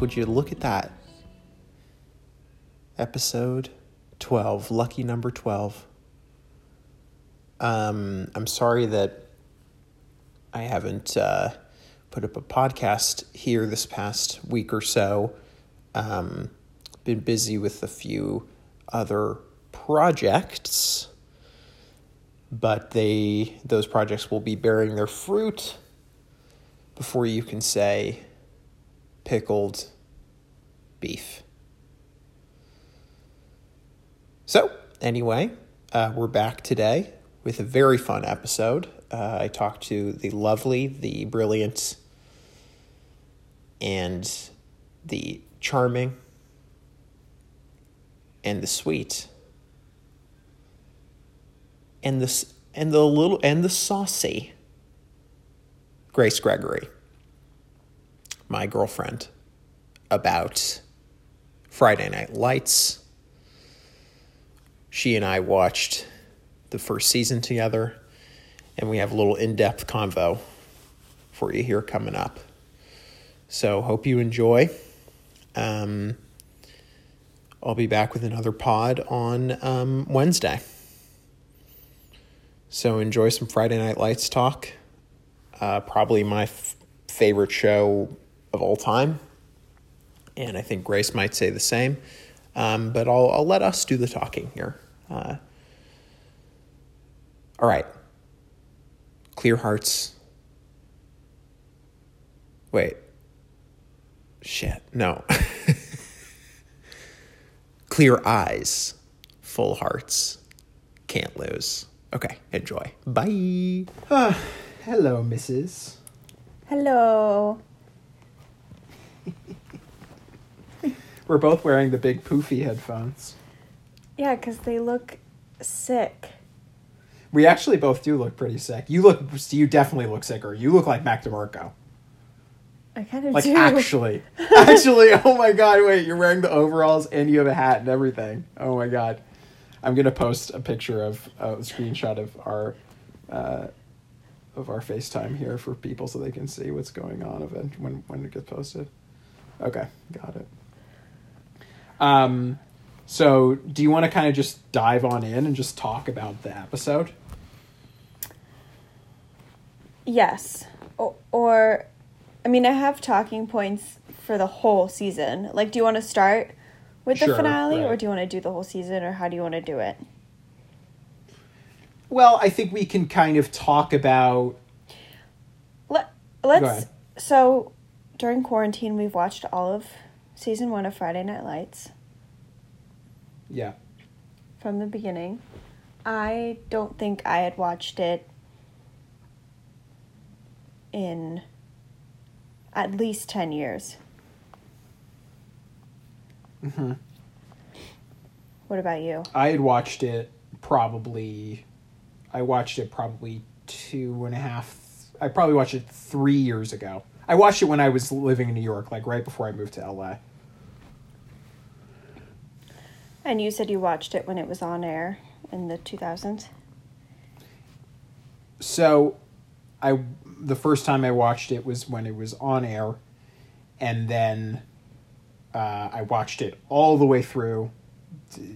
would you look at that? Episode 12, lucky number 12. Um, I'm sorry that I haven't uh, put up a podcast here this past week or so. Um, been busy with a few other projects, but they those projects will be bearing their fruit before you can say pickled beef. So, anyway, uh, we're back today with a very fun episode. Uh, I talked to the lovely, the brilliant, and the charming, and the sweet, and the and the little and the saucy Grace Gregory, my girlfriend, about Friday Night Lights. She and I watched the first season together, and we have a little in depth convo for you here coming up. So, hope you enjoy. Um, I'll be back with another pod on um, Wednesday. So, enjoy some Friday Night Lights talk. Uh, probably my f- favorite show of all time. And I think Grace might say the same. Um, but I'll, I'll let us do the talking here. Uh, all right. Clear hearts. Wait. Shit. No. Clear eyes. Full hearts. Can't lose. Okay. Enjoy. Bye. Ah, hello, Mrs. Hello. We're both wearing the big poofy headphones. Yeah, because they look sick. We actually both do look pretty sick. You look, you definitely look sicker. You look like Mac DeMarco. I kind of Like do. actually, actually. Oh my god! Wait, you're wearing the overalls and you have a hat and everything. Oh my god! I'm gonna post a picture of a screenshot of our, uh, of our FaceTime here for people so they can see what's going on of it when when it gets posted. Okay, got it. Um, so do you want to kind of just dive on in and just talk about the episode? Yes. O- or, I mean, I have talking points for the whole season. Like, do you want to start with the Sure, finale, or do you want to do the whole season, or how do you want to do it? Well, I think we can kind of talk about Let Let's. So, during quarantine, we've watched all of season one of Friday Night Lights yeah. from the beginning. I don't think I had watched it in at least 10 years. hmm What about you? I had watched it probably. I watched it probably two and a half. I probably watched it three years ago. I watched it when I was living in New York, like right before I moved to LA. And you said you watched it when it was on air in the 2000s? So, I the first time I watched it was when it was on air, and then uh, I watched it all the way through.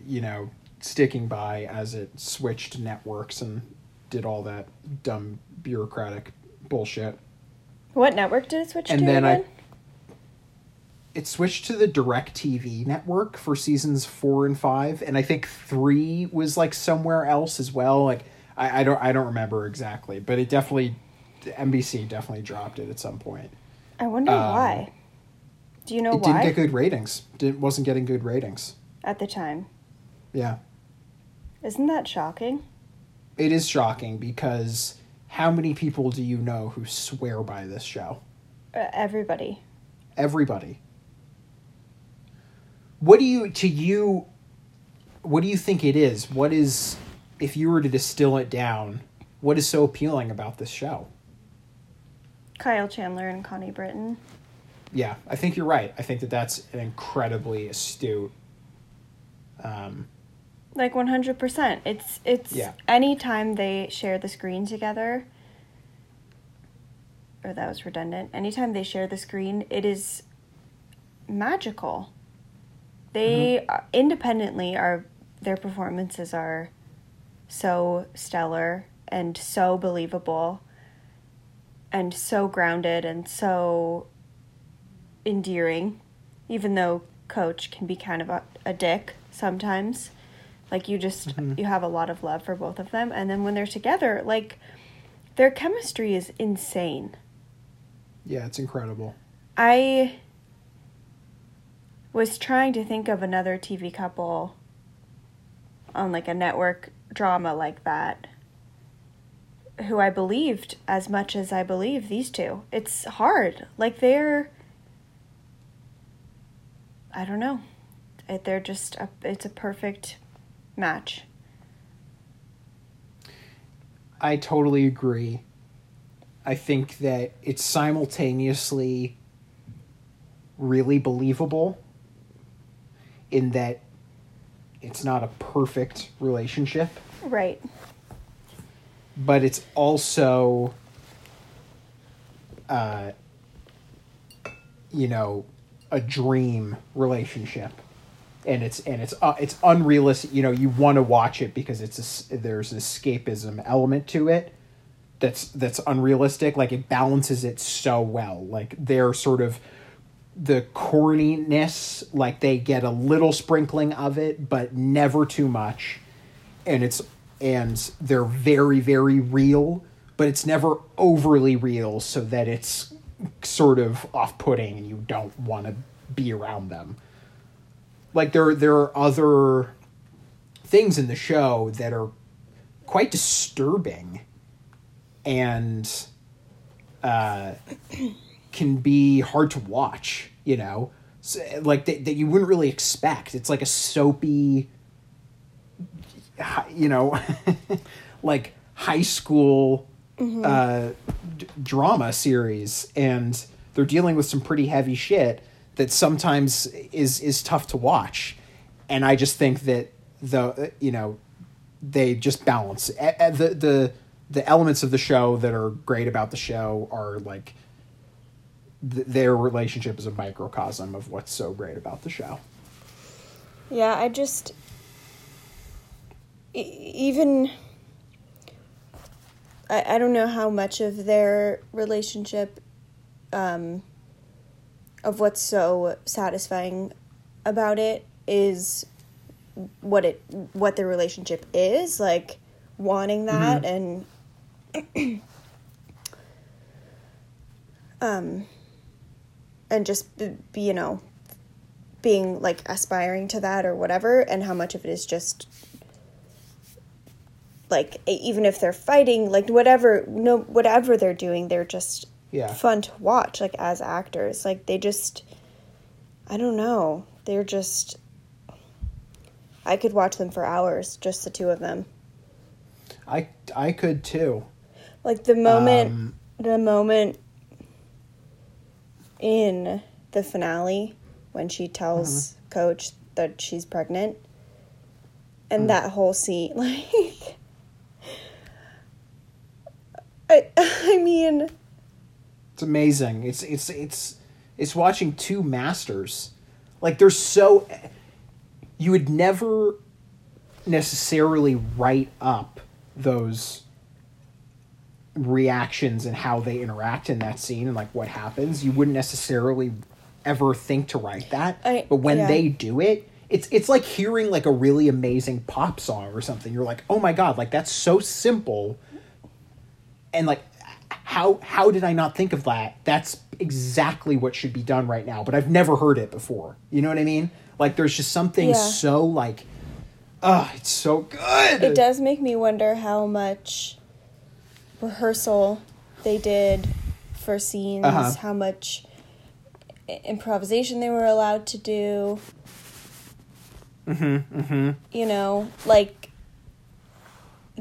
You know, sticking by as it switched networks and did all that dumb bureaucratic bullshit. What network did it switch And to then I- it switched to the DirecTV network for seasons four and five and i think three was like somewhere else as well like i, I don't i don't remember exactly but it definitely nbc definitely dropped it at some point I wonder um, why. Do you know it why? didn't get good ratings didn't wasn't getting good ratings At the time. yeah Isn't that shocking? it is shocking because how many people do you know who swear by this show? Uh, everybody. everybody. What do you to you what do you think it is? What is if you were to distill it down what is so appealing about this show? Kyle Chandler and Connie Britton. yeah i think you're right. I think that that's an incredibly astute um, Like 100%. It's it's Yeah. anytime they share the screen together or that was redundant. Anytime they share the screen, it is magical. They mm-hmm. are, independently are their performances are so stellar and so believable and so grounded and so endearing even though coach can be kind of a, a dick sometimes like you just mm-hmm. you have a lot of love for both of them and then when they're together like their chemistry is insane Yeah, it's incredible. I was trying to think of another TV couple on like a network drama like that who I believed as much as I believe these two. It's hard. Like they're I don't know. They're just a, it's a perfect match. I totally agree. I think that it's simultaneously really believable in that it's not a perfect relationship, Right. but it's also uh you know, a dream relationship. And it's and it's uh, it's unrealistic. You know, you want to watch it because it's a there's an escapism element to it that's that's unrealistic. Like it balances it so well. Like they're sort of the corniness, like they get a little sprinkling of it, but never too much. And it's and they're very very real, but it's never overly real, so that it's sort of off-putting and you don't want to be around them. Like there there are other things in the show that are quite disturbing and uh, can be hard to watch. You know, so, like that, that you wouldn't really expect. It's like a soapy, you know, like high school uh, d- drama series, and they're dealing with some pretty heavy shit that sometimes is is tough to watch. And I just think that the you know they just balance the the the elements of the show that are great about the show are like th- their relationship is a microcosm of what's so great about the show. Yeah, I just e- even I, I don't know how much of their relationship um of what's so satisfying about it is what it what the relationship is like wanting that and um and just be, you know being like aspiring to that or whatever and how much of it is just like even if they're fighting like whatever no whatever they're doing they're just Yeah. fun to watch like as actors. Like they just i don't know. They're just i could watch them for hours just the two of them. I I could too. like the moment Um, the moment in the finale when she tells coach that she's pregnant and that whole scene like I, I mean It's amazing. It's it's it's it's watching two masters. Like they're so you would never necessarily write up those reactions and how they interact in that scene and like what happens. You wouldn't necessarily ever think to write that. I- but when yeah. they do it, it's it's like hearing like a really amazing pop song or something. You're like, "Oh my god, like that's so simple." And like how how did I not think of that? That's exactly what should be done right now, but I've never heard it before. You know what I mean? Like there's just something Yeah. so like oh, it's so good. it does make me wonder how much rehearsal they did for scenes Uh-huh. how much improvisation they were allowed to do you know like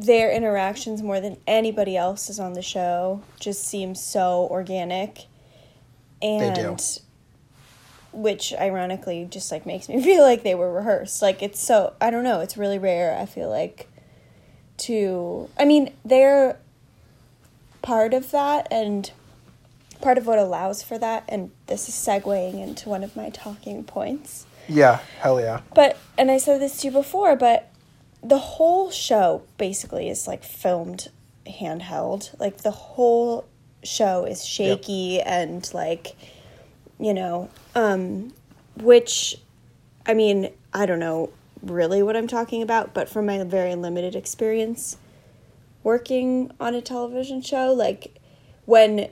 their interactions more than anybody else's on the show just seem so organic and do. which ironically just like makes me feel like they were rehearsed like it's so i don't know it's really rare i feel like to i mean they're part of that and part of what allows for that, and this is segueing into one of my talking points. Yeah, hell yeah. But and I said this to you before, but the whole show basically is like filmed handheld. Like the whole show is shaky yep. and like you know, um which I mean, I don't know really what I'm talking about, but from my very limited experience working on a television show, like when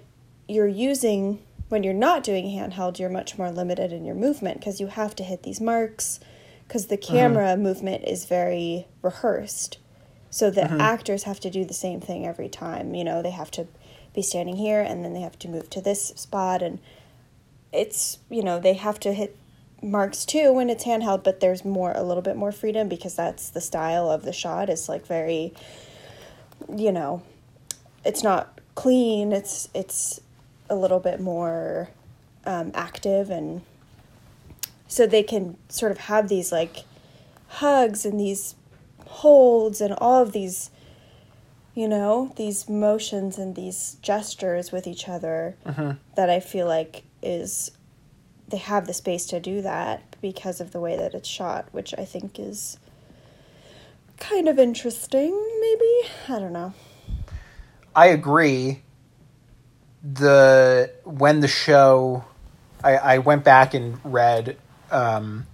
you're using when you're not doing handheld, you're much more limited in your movement because you have to hit these marks because the uh-huh. camera mm-hmm. movement is very rehearsed. So the mm-hmm. actors have to do the same thing every time. You know, they have to be standing here and then they have to move to this spot and it's, you know, they have to hit marks too when it's handheld, but there's more a little bit more freedom because that's the style of the shot. It's like very you know, it's not clean. It's it's a little bit more um, active, and so they can sort of have these like hugs and these holds and all of these you know these motions and these gestures with each other uh-huh. that i feel like is they have the space to do that because of the way that it's shot which i think is kind of interesting, maybe? I don't know. I agree. The when the show I, I went back and read um,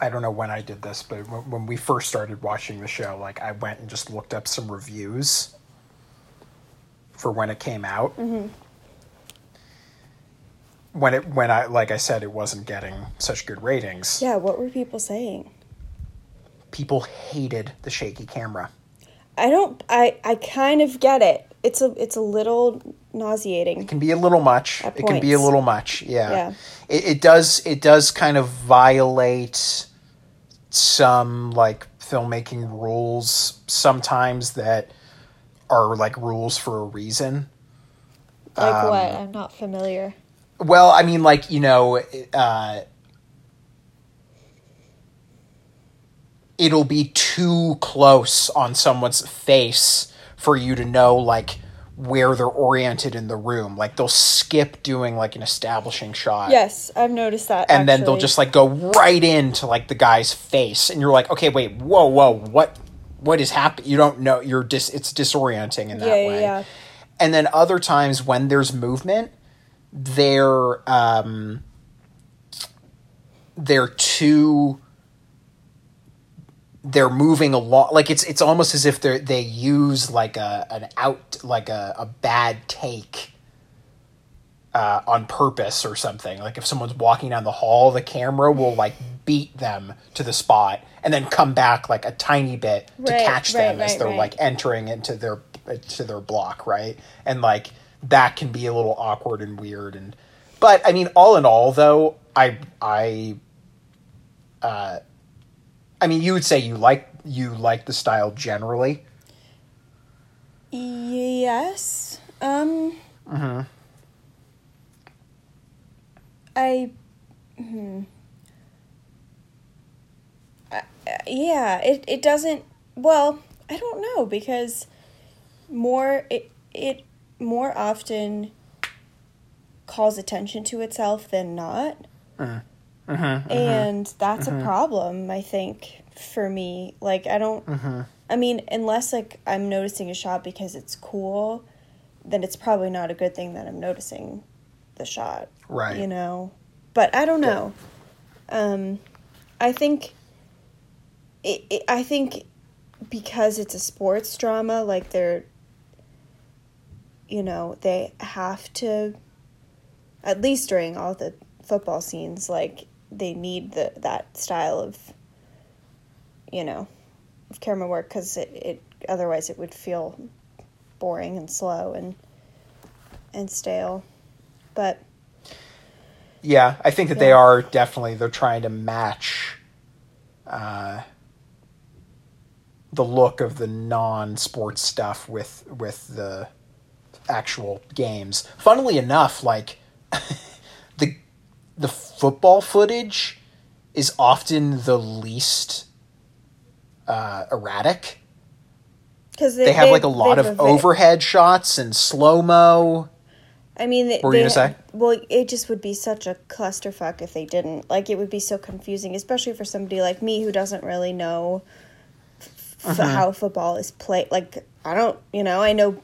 I don't know when I did this, but when, we first started watching the show, like I went and just looked up some reviews for when it came out. Mm-hmm. When it when I like I said, it wasn't getting such good ratings. Yeah, what were people saying? people hated the shaky camera. I don't I I kind of get it. It's a it's a little nauseating. It can be a little much. It points. can be a little much. Yeah. yeah. It, it does it does kind of violate some like filmmaking rules sometimes that are like rules for a reason. Like um, what? I'm not familiar. Well, I mean, like you know, uh, it'll be too close on someone's face for you to know like where they're oriented in the room. Like they'll skip doing like an establishing shot. Yes, I've noticed that. And actually. then they'll just like go right into like the guy's face, and you're like, okay, wait, whoa, whoa, what, what is happening? You don't know. You're dis. It's disorienting in that yeah, way. Yeah. And then other times when there's movement, they're um, they're too they're moving along like it's it's almost as if they they use like a an out like a, a bad take uh, on purpose or something like if someone's walking down the hall the camera will like beat them to the spot and then come back like a tiny bit to right, catch them right, as they're right. like entering into their to their block right and like that can be a little awkward and weird and but i mean all in all though i i uh I mean, you would say you like you like the style generally. Yes. Um. hmm I. Hmm. Uh, yeah. It it doesn't. Well, I don't know because more it it more often calls attention to itself than not. Uh-huh. Mm-hmm, and that's mm-hmm. a problem, I think, for me. Like, I don't, mm-hmm. I mean, unless like I'm noticing a shot because it's cool, then it's probably not a good thing that I'm noticing the shot. Right. You know? But I don't know. Um, I think, it, it, I think because it's a sports drama, like they're, you know, they have to, at least during all the football scenes, like they need the that style of you know of camera work because it, it otherwise it would feel boring and slow and and stale but yeah i think that yeah. they are definitely they're trying to match uh, the look of the non-sports stuff with with the actual games funnily enough like the football footage is often the least uh, erratic. Because they, they, have like a lot of overhead shots and slow mo. I mean, they, What were you gonna say? Well, it just would be such a clusterfuck if they didn't. Like, it would be so confusing, especially for somebody like me who doesn't really know f- Uh-huh. how football is played. Like, I don't, you know, I know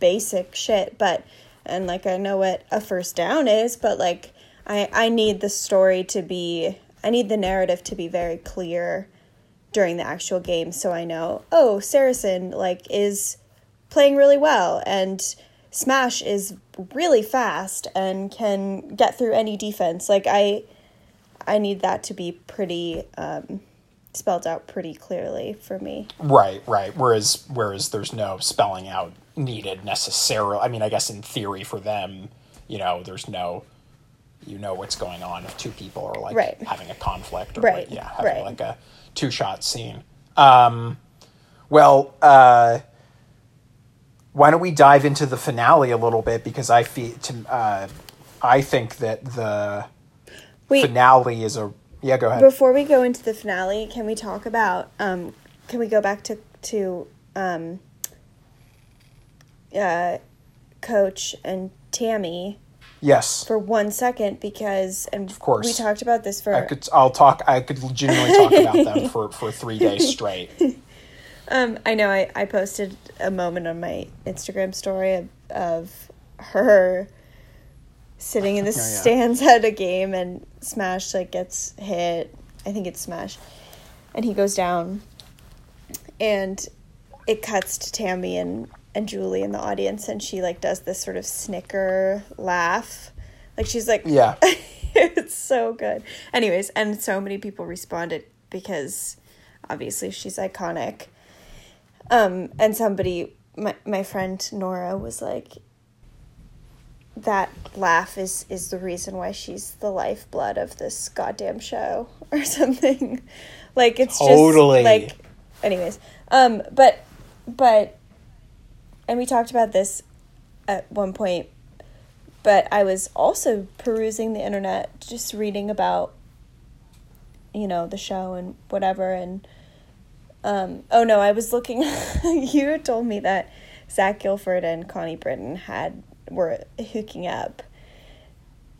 basic shit, but and like I know what a first down is, but like I I need the story to be, I need the narrative to be very clear during the actual game, so I know. Oh, Saracen like is playing really well and smash is really fast and can get through any defense like i i need that to be pretty um spelled out pretty clearly for me Right, right. Whereas whereas there's no spelling out needed necessarily. I mean, I guess in theory for them, you know, there's no you know what's going on if two people are like Right. having a conflict or Right, like, yeah, having right. like a two shot scene. Um well, uh why don't we dive into the finale a little bit because I feel to uh I think that the wait finale is a yeah, go ahead. before we go into the finale can we talk about um can we go back to to um uh coach and tammy yes. for one second because and of course. we talked about this for I could I'll talk I could genuinely talk about them for for 3 days straight. Um, I know I, I posted a moment on my Instagram story of, of her sitting in the Oh, yeah. stands at a game and Smash like gets hit. I think it's Smash. And he goes down and it cuts to Tammy and, and Julie in the audience and she like does this sort of snicker laugh. Like she's like Yeah. it's so good. Anyways, and so many people responded because obviously she's iconic. Um, and somebody, my my friend Nora was like, that laugh is is the reason why she's the lifeblood of this goddamn show or something. like it's Totally. just like, anyways. Um, but but, and we talked about this at one point but I was also perusing the internet, just reading about, you know, the show and whatever. And um, oh no, I was looking. you told me that Zach Gilford and Connie Britton had were hooking up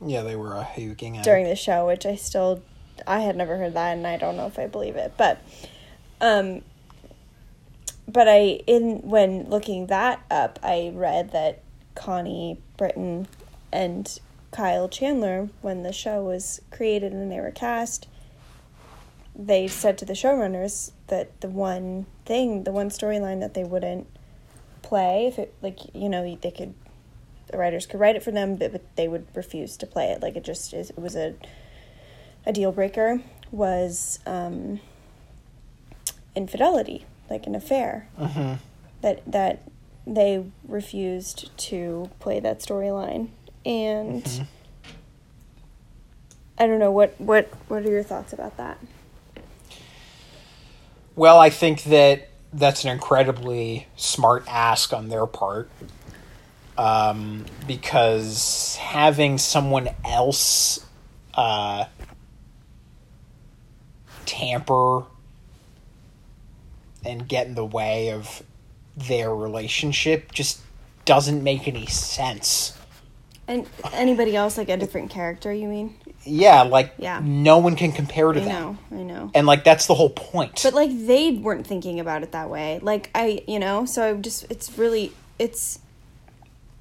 Yeah, they were uh, hooking up during the show, which I still I had never heard that, and I don't know if I believe it. But, um, but I in when looking that up, I read that Connie Britton and Kyle Chandler, when the show was created and they were cast, they said to the showrunners that the one thing, the one storyline that they wouldn't play, if it like you know they could, the writers could write it for them, but, but they would refuse to play it. Like it just is, it was a a deal breaker was um, infidelity, like an affair. Mhm. That that they refused to play that storyline, and Mm-hmm. I don't know what what what are your thoughts about that? Well, I think that that's an incredibly smart ask on their part. Um, because having someone else uh, tamper and get in the way of their relationship just doesn't make any sense. And anybody else like a different character? You mean? Yeah, like Yeah. no one can compare to I them. know, I know. And like that's the whole point. But like they weren't thinking about it that way. Like I, you know, so I just it's really it's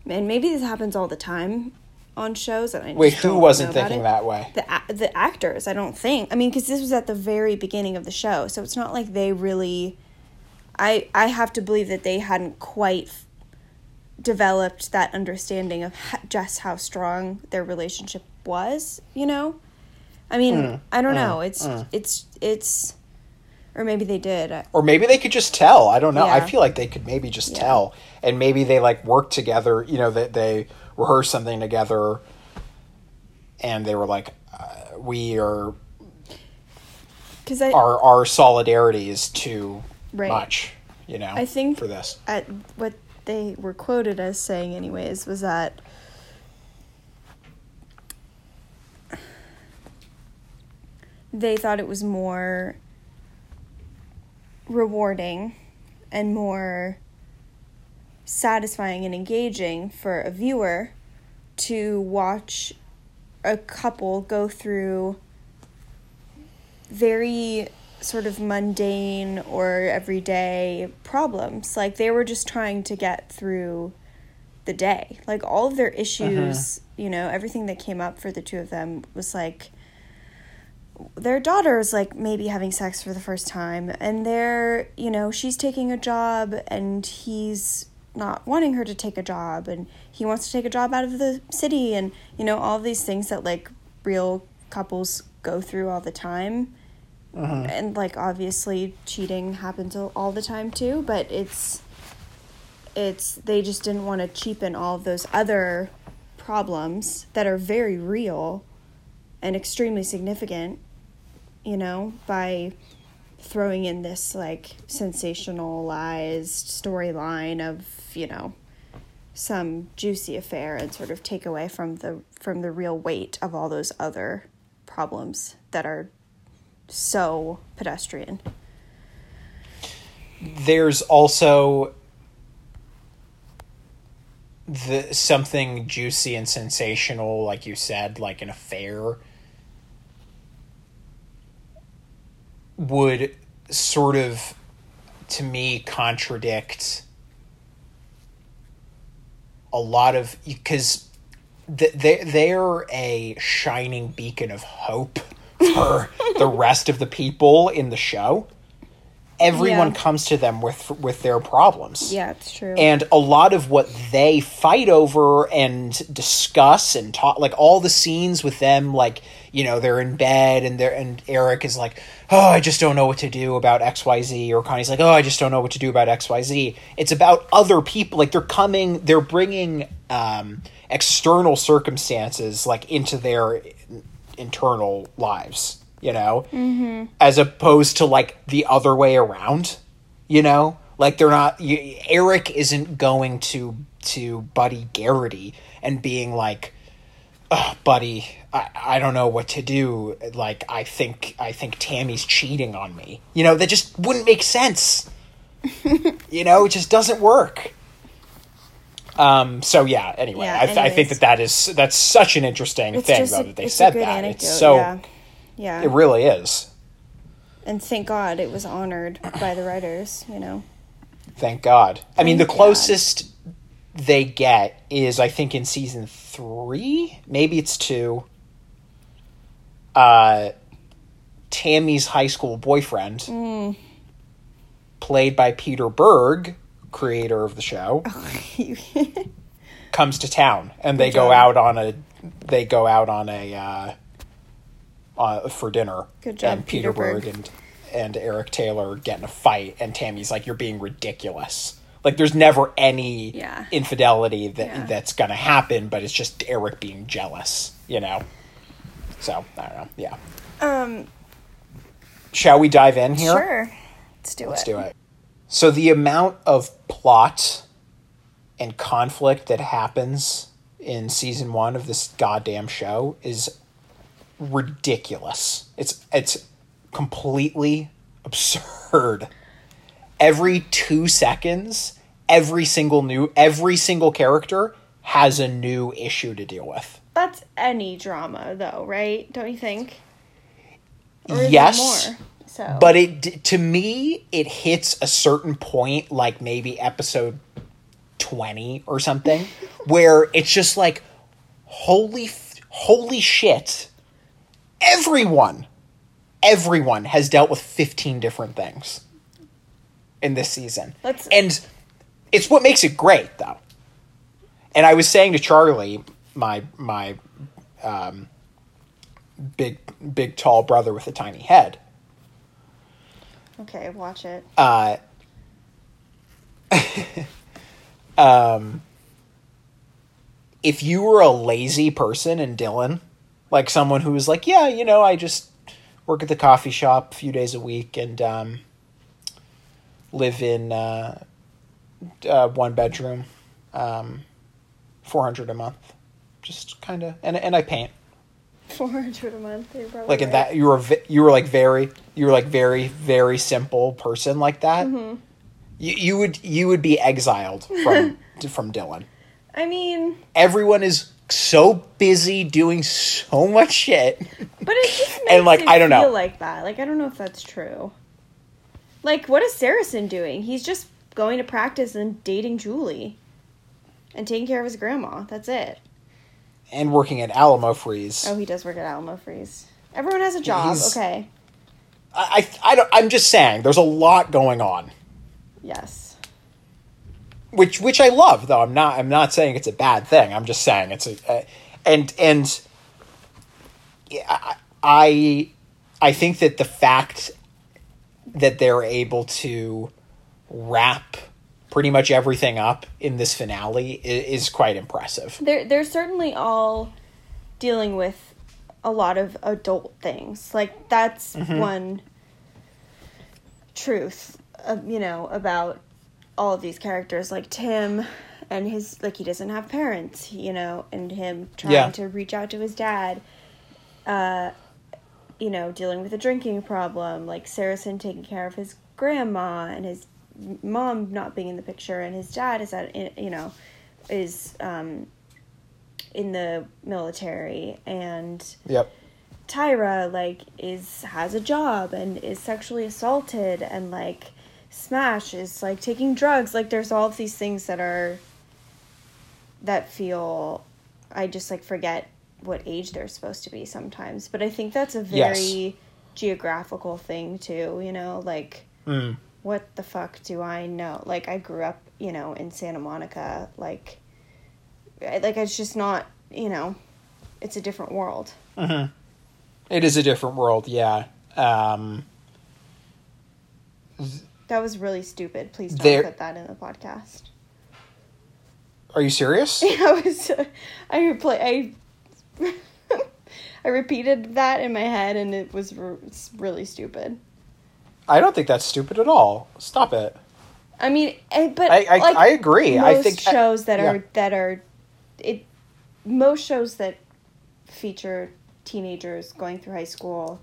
and maybe this happens all the time on shows and I Wait, just who wasn't thinking it. that way? The the actors, I don't think. I mean, cuz this was at the very beginning of the show. So it's not like they really I I have to believe that they hadn't quite f- developed that understanding of just how strong their relationship was, you know? I mean, Mm, I don't know. It's it's it's or maybe they did. Or maybe they could just tell i don't know i feel like they could maybe just Yeah. tell and maybe they like worked together you know that they, rehearsed something together and they were like uh, we are Cuz I our our solidarity is too Right. much you know I think for this at what they were quoted as saying anyways was that they thought it was more rewarding and more satisfying and engaging for a viewer to watch a couple go through very sort of mundane or everyday problems. Like they were just trying to get through the day. Like all of their issues, uh-huh. you know, everything that came up for the two of them was like their daughter is like maybe having sex for the first time and they're, you know, she's taking a job and he's not wanting her to take a job and he wants to take a job out of the city and you know all these things that like real couples go through all the time Uh-huh. and like obviously cheating happens all all the time too but it's it's they just didn't want to cheapen all of those other problems that are very real and extremely significant you know by throwing in this like sensationalized storyline of you know some juicy affair and sort of take away from the from the real weight of all those other problems that are so pedestrian. there's also the something juicy and sensational like you said like an affair would sort of to me contradict a lot of because they they're a shining beacon of hope for the rest of the people in the show everyone Yeah. comes to them with with their problems Yeah, it's true. and a lot of what they fight over and discuss and talk like all the scenes with them like you know they're in bed and they're and eric is like oh i just don't know what to do about xyz or connie's like oh i just don't know what to do about xyz it's about other people like they're coming they're bringing um external circumstances like into their internal lives you know? Mm-hmm. As opposed to like the other way around you know? Like they're not you, eric isn't going to to buddy garrity and being like oh, buddy I, I don't know what to do. Like i think i think tammy's cheating on me. You know that just wouldn't make sense. You know it just doesn't work um so yeah anyway Yeah, I, th- I think that that is that's such an interesting it's thing though a, that they said that anecdote. it's so yeah. Yeah. it really is and thank God it was honored by the writers, you know. Thank God. I mean, the Thank God. closest they get is, I think, in season three. Maybe it's two. Uh, Tammy's high school boyfriend, Mm. played by Peter Berg, creator of the show, comes to town, and they go out on a they go out on a uh, uh, for dinner. Good job, and Peter, Peter Berg. Berg and and Eric Taylor get in a fight, and Tammy's like, "You're being ridiculous." Like, there's never any Yeah. infidelity that Yeah. that's gonna happen, but it's just Eric being jealous, you know. So I don't know. Yeah. Um Shall we dive in here? sure. Let's do it. Let's do it. So the amount of plot and conflict that happens in season one of this goddamn show is ridiculous. It's it's completely absurd. Every two seconds, every single new every single character has a new issue to deal with. That's any drama though, right? Don't you think? Or is there yes. more? So. But it to me it hits a certain point like maybe episode 20 or something where it's just like holy holy shit everyone everyone has dealt with 15 different things in this season. Let's- and it's what makes it great though. And i was saying to charlie my my um, big big tall brother with a tiny head Okay, watch it. uh, um, if you were a lazy person in Dillon, like someone who was like, yeah, you know, I just work at the coffee shop a few days a week and um, live in uh, uh, one bedroom, um, four hundred a month, just kind of, and and I paint. Four hundred a month. Like in that, you were you were like very you were like very very simple person like that. Mm-hmm. You, you would you would be exiled from from Dillon. I mean, Everyone is so busy doing so much shit. But it just makes And, like, I don't know. feel like that. Like I don't know if that's true. Like what is Saracen doing? He's just going to practice and dating Julie, and taking care of his grandma. That's it. And working at Alamo Freeze. Oh, he does work at Alamo Freeze. Everyone has a job. He's- Okay. I, I, I don't, I'm just saying, there's a lot going on. Yes. which which I love though. I'm not I'm not saying it's a bad thing. I'm just saying it's a uh, and and yeah, I I think that the fact that they're able to wrap pretty much everything up in this finale is, is quite impressive. They're they're certainly all dealing with a lot of adult things. Like that's one truth, uh, you know, about all of these characters. Like Tim and his like he doesn't have parents, you know, and him trying Yeah. to reach out to his dad. Uh, you know, dealing with a drinking problem. Like Saracen taking care of his grandma and his mom not being in the picture, and his dad is at you know is um, in the military and Yep. Tyra like is has a job and is sexually assaulted and like Smash is like taking drugs like there's all of these things that are that feel I just like forget what age they're supposed to be sometimes but I think that's a Yes. very geographical thing too you know like Mm. What the fuck do I know? Like I grew up, you know, in Santa Monica. Like, like it's just not, you know, it's a different world. It is a different world, yeah. Um, That was really stupid. Please don't There- put that in the podcast. are you serious? I was, I replay, I, I repeated that in my head, and it was r- it's really stupid. I don't think that's stupid at all. Stop it. I mean, eh, but I- I- like, I agree. I think- shows that yeah. are that are it. Most shows that feature teenagers going through high school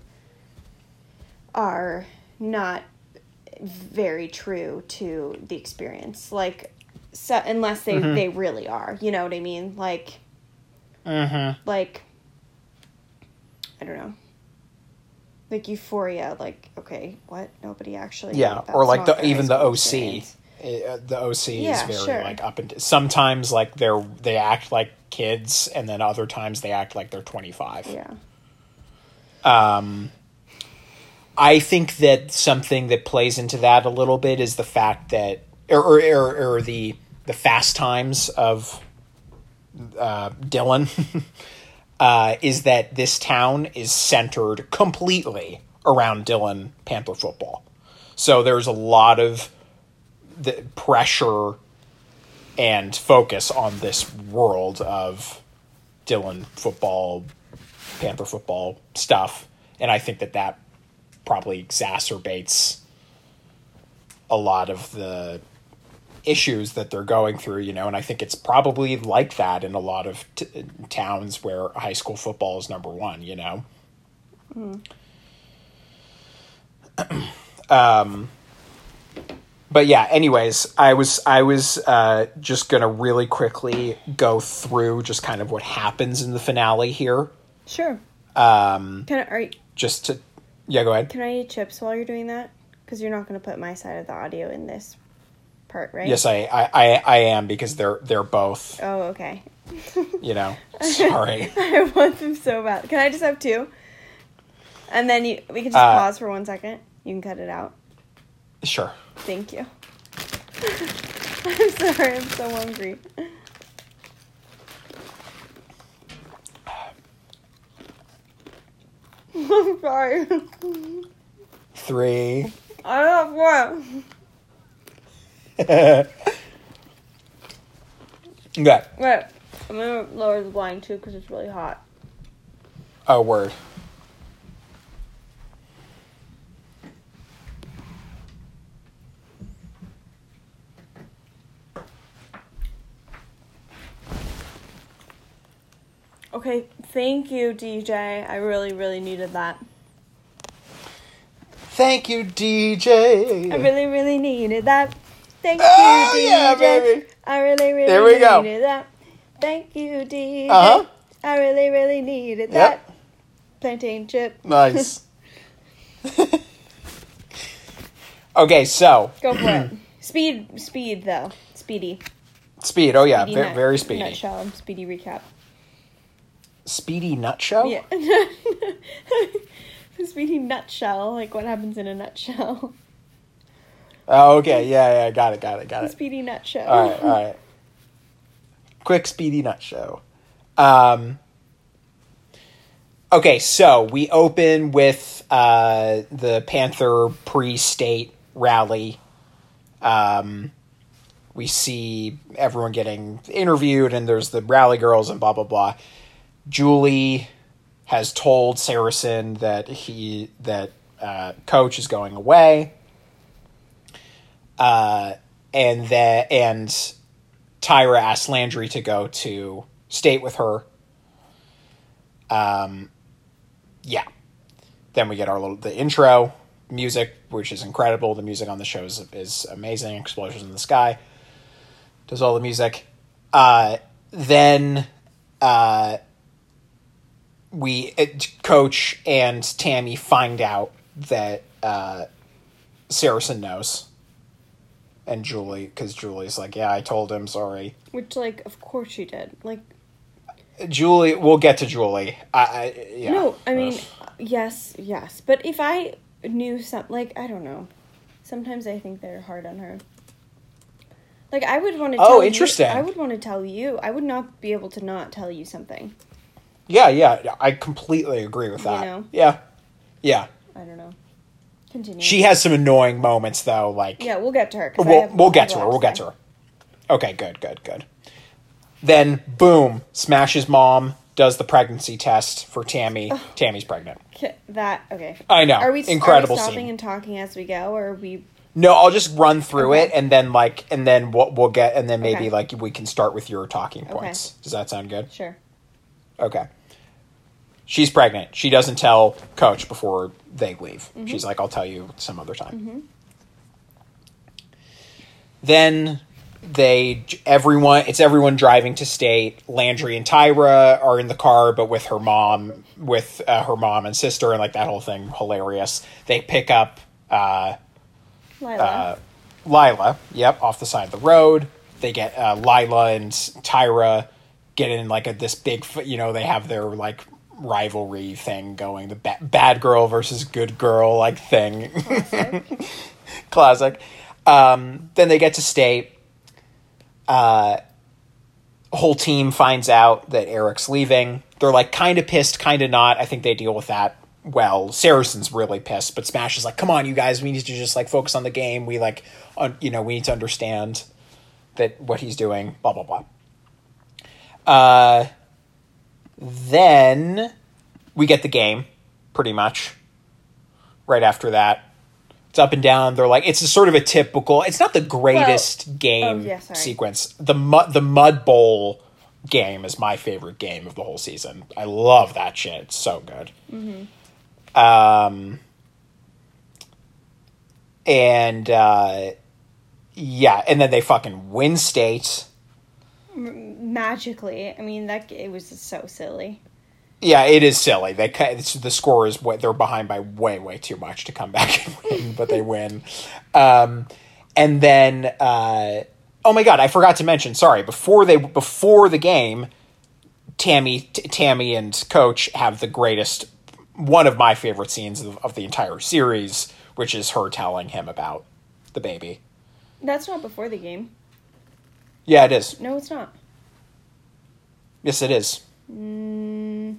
are not very true to the experience. Like, so unless they Mm-hmm. they really are, you know what I mean? Like, Mm-hmm. like I don't know. Like Euphoria, like okay, what? Nobody actually. Yeah, or like the even the OC. experience. Uh, the OC Yeah, is very sure. like up and sometimes like they're they act like kids and then other times they act like they're 25. Yeah. Um, I think that something that plays into that a little bit is the fact that or or, or, or the the fast times of uh, Dillon uh, is that this town is centered completely around Dillon Panther football. So there's a lot of the pressure and focus on this world of Dillon football, Panther football stuff, and I think that that probably exacerbates a lot of the issues that they're going through, you know, and I think it's probably like that in a lot of t- towns where high school football is number one, you know. um, but yeah, anyways, I was I was uh, just gonna really quickly go through just kind of what happens in the finale here, Sure. um, Can I, are, you- just to yeah, go ahead. can I eat chips while you're doing that? Because you're not going to put my side of the audio in this part, right? Yes, I, I, I, I am because they're they're both. Oh, okay. You know, sorry. I want them so bad. Can I just have two? And then you, we can just Uh, pause for one second. You can cut it out. Sure. Thank you. I'm sorry. I'm so hungry. I'm sorry. Three. I have one. Okay. Wait, I'm gonna lower the blind too because it's really hot. Oh, word. Okay, thank you, DJ. I really, really needed that. Thank you, DJ. I really, really needed that. Thank Oh, you, DJ. yeah, baby. I really, really There we go. needed that. Thank you, DJ. Uh-huh. I really, really needed Yep. that plantain chip. Nice. okay, so Go for it. Speed, speed though. Speedy. speed. Oh yeah, Speedy very, nut- very speedy. Nutshell. Speedy recap. Speedy nut show. Yeah. speedy nutshell. Like what happens in a nutshell. Oh, okay. Yeah, yeah. Got it. Got it. Got it. Speedy nutshell. All right. All right. Quick, speedy nut show. Um. Okay, so we open with uh, the Panther pre-state rally. Um, we see everyone getting interviewed, and there's the rally girls and blah blah blah. Julie has told Saracen that he that uh, coach is going away, uh, and that and Tyra asked Landry to go to state with her. Um, yeah. Then we get our little the intro music, which is incredible. The music on the show is, is amazing. Explosions in the sky does all the music. Uh, then uh, we it, Coach and Tammy find out that uh, Saracen knows, and Julie because Julie's like, yeah, I told him. Sorry. Which, like, of course she did. Like, Julie, we'll get to Julie. I, I yeah. no, I mean, yes, yes. But if I knew some, like, I don't know. Sometimes I think they're hard on her. Like, I would want to. Oh, tell you- interesting. I would want to tell you. I would not be able to not tell you something. yeah, yeah, I completely agree with that. know? Yeah, yeah. I don't know. Continue. She has some annoying moments though, like Yeah, we'll get to her. we'll we'll get to her. We'll get to her. Okay, good, good, good. Then boom, Smash's mom does the pregnancy test for Tammy. Tammy's pregnant. That okay. I know. Are we Incredible are we stopping scene. and talking as we go, or are we? No, I'll just run through Okay. it and then like and then we'll, we'll get and then maybe Okay. like we can start with your talking Okay. points. Does that sound good? Sure. Okay. She's pregnant. She doesn't tell coach before they leave. Mm-hmm. She's like, I'll tell you some other time. Then they everyone it's everyone driving to state. Landry and Tyra are in the car, but with her mom, with uh, her mom and sister, and like that whole thing hilarious. They pick up uh, Lyla. uh, Lyla, yep, off the side of the road. They get uh, Lyla and Tyra get in like a this big, you know, they have their like rivalry thing going, the ba- bad girl versus good girl like thing. Classic. Um, then they get to state. Uh, whole team finds out that Eric's leaving. They're like kind of pissed, kind of not. I think they deal with that well. Saracen's really pissed, but Smash is like, "Come on, you guys, we need to just like focus on the game. We like, un- you know, we need to understand that what he's doing." Blah blah blah. Uh, then we get the game, pretty much. Right after that, it's up and down. They're like, it's a sort of a typical. It's not the greatest game oh, yeah, sequence. The mud, the Mud Bowl game is my favorite game of the whole season. I love that shit. It's so good. Um, and uh, yeah, and then they fucking win state. Magically, I mean that it was so silly. Yeah, it is silly. They the score is way, they're behind by way way too much to come back and win, but they win. Um, and then uh, oh my god, I forgot to mention. Sorry, before they before the game, Tammy T- Tammy and Coach have the greatest one of my favorite scenes of, of the entire series, which is her telling him about the baby. That's not before the game. Yeah, it is. No, it's not. Yes, it is. Mm,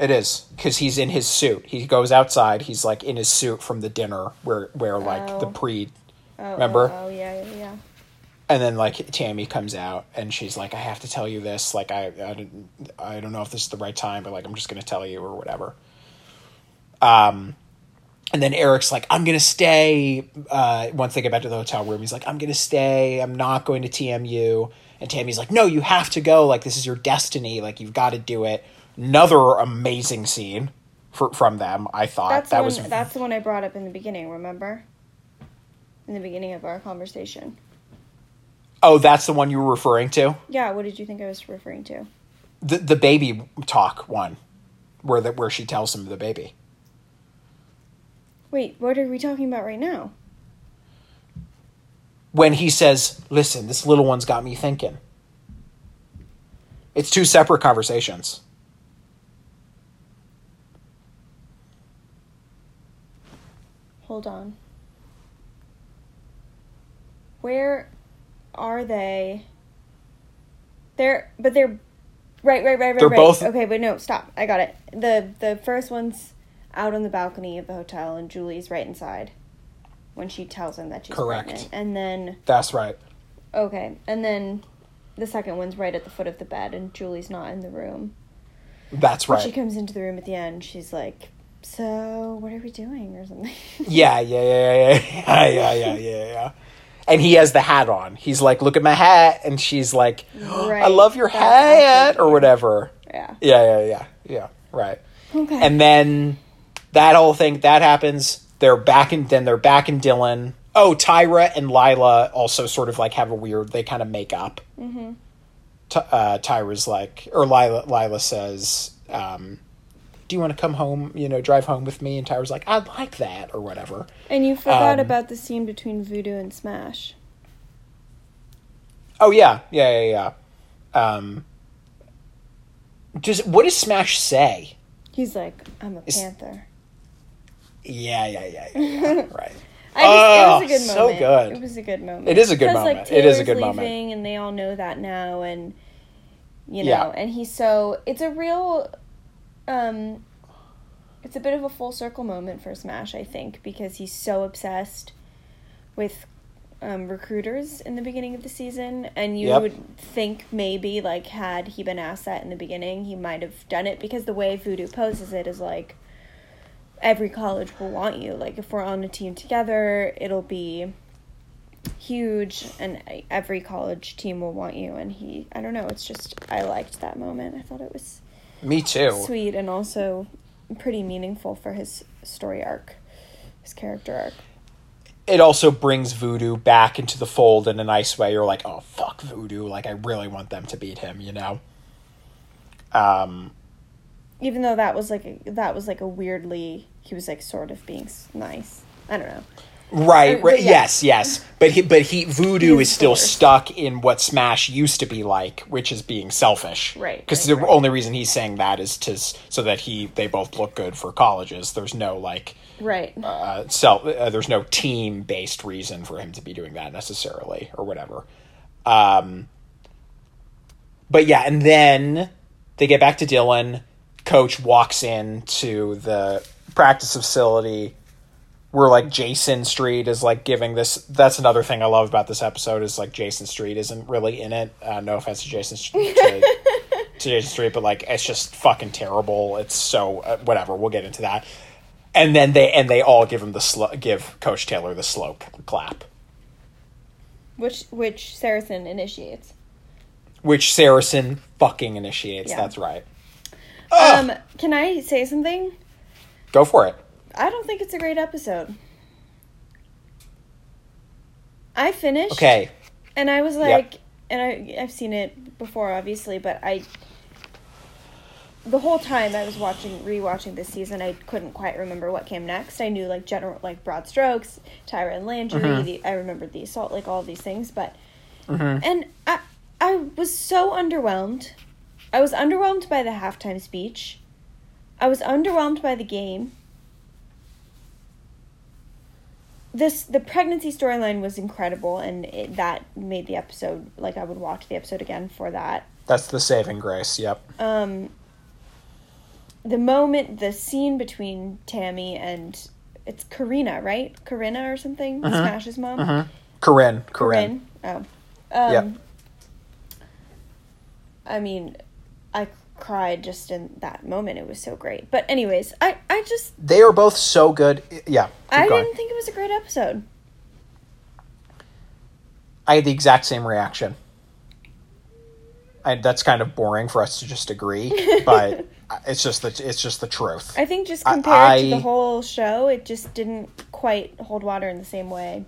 It is because he's in his suit. He goes outside. He's like in his suit from the dinner where where like the Oh. pre, oh, Remember? Oh, oh, yeah, yeah, yeah. and then like Tammy comes out and she's like, I have to tell you this. Like I I don't I don't know if this is the right time, but like I'm just gonna tell you or whatever. Um, and then Eric's like, I'm gonna stay. Uh, once they get back to the hotel room, he's like, I'm gonna stay. I'm not going to TMU. And Tammy's like, No, you have to go. Like this is your destiny. Like you've got to do it. Another amazing scene for, from them. I thought That's that the was one. That's the one I brought up in the beginning. Remember? In the beginning of our conversation. Oh, that's the one you were referring to? Yeah, what did you think I was referring to? The the baby talk one. Where the, where she tells him the baby. Wait, what are we talking about right now? When he says, "Listen, this little one's got me thinking." It's two separate conversations. Hold on. Where are they? They're but they're right, right, right, right, They're right. both- Okay, but no, stop. I got it. The the first one's out on the balcony of the hotel, and Julie's right inside when she tells him that she's Correct. pregnant. And then that's right. Okay, and then the second one's right at the foot of the bed, and Julie's not in the room. That's right. When she comes into the room at the end, she's like, "So what are we doing?" or something. yeah, yeah, yeah, yeah, yeah, yeah, yeah, yeah. yeah. And he has the hat on. He's like, "Look at my hat," and she's like, right. "I love your That's hat," or whatever. Yeah. Yeah, yeah, yeah, yeah. Right. Okay. And then that whole thing that happens. They're back in. Then they're back in Dillon. Oh, Tyra and Lyla also sort of like have a weird. They kind of make up. Mm-hmm. uh, Tyra's like, or Lyla. Lyla says, um, "Do you want to come home? You know, drive home with me?" And Tyra's like, "I'd like that," or whatever. And you forgot Um, about the scene between Voodoo and Smash. Oh yeah, yeah, yeah, yeah. Um, just what does Smash say? He's like, I'm a Is- panther. Yeah, yeah, yeah, yeah, yeah. right. I just, Oh, it was a good so moment. good. It was a good moment. It is a good 'Cause, moment. Like, It is a good moment. and they all know that now, and you know, Yeah. and he's so. It's a real. Um, it's a bit of a full circle moment for Smash, I think, because he's so obsessed with um, recruiters in the beginning of the season, and you Yep. would think maybe like had he been asked that in the beginning, he might have done it because the way Voodoo poses it is like every college will want you. Like if we're on a team together, it'll be huge, and every college team will want you. And he, I don't know, it's just I liked that moment. I thought it was Me too. sweet and also pretty meaningful for his story arc, his character arc. It also brings Voodoo back into the fold in a nice way. You're like, oh fuck Voodoo! Like I really want them to beat him. You know. Um. Even though that was like a, that was like a weirdly he was like sort of being nice. I don't know. Right, right. yeah. Yes, yes. But he, but he, Voodoo He is is still forced. stuck in what Smash used to be like, which is being selfish. Right, Because right, the right. only reason he's saying that is to so that he they both look good for colleges. There's no like Right. uh, self. Uh, there's no team based reason for him to be doing that necessarily or whatever. Um. But yeah, and then they get back to Dillon. Coach walks in to the practice facility where like Jason Street is like giving this. That's another thing I love about this episode is like Jason Street isn't really in it. Uh, no offense to Jason Street, to, to Jason Street, but like it's just fucking terrible. It's so uh, whatever. We'll get into that. And then they and they all give him the sl- give Coach Taylor the slow clap, Which which Saracen initiates. which Saracen fucking initiates. Yeah. That's right. Um, can I say something? Go for it. I don't think it's a great episode. I finished. Okay. And I was like, and I I've seen it before, obviously, but I. The whole time I was watching, rewatching this season, I couldn't quite remember what came next. I knew like general, like broad strokes, Tyra and Landry. Mm-hmm. The, I remembered the assault, like all these things, but and I I was so underwhelmed. I was underwhelmed by the halftime speech. I was underwhelmed by the game. This the pregnancy storyline was incredible, and it, that made the episode like I would watch the episode again for that. That's the saving grace. Yep. Um, the moment, the scene between Tammy and it's Karina, right? Karina or something, Smash's mom. Corinne. Corinne. Corinne. Oh. Um, Yep. I mean, I cried just in that moment. It was so great. But anyways, I I just They are both so good. Yeah. I going. didn't think it was a great episode. I had the exact same reaction. I, that's kind of boring for us to just agree, but it's just the it's just the truth. I think just I- compared to the whole show, it just didn't quite hold water in the same way.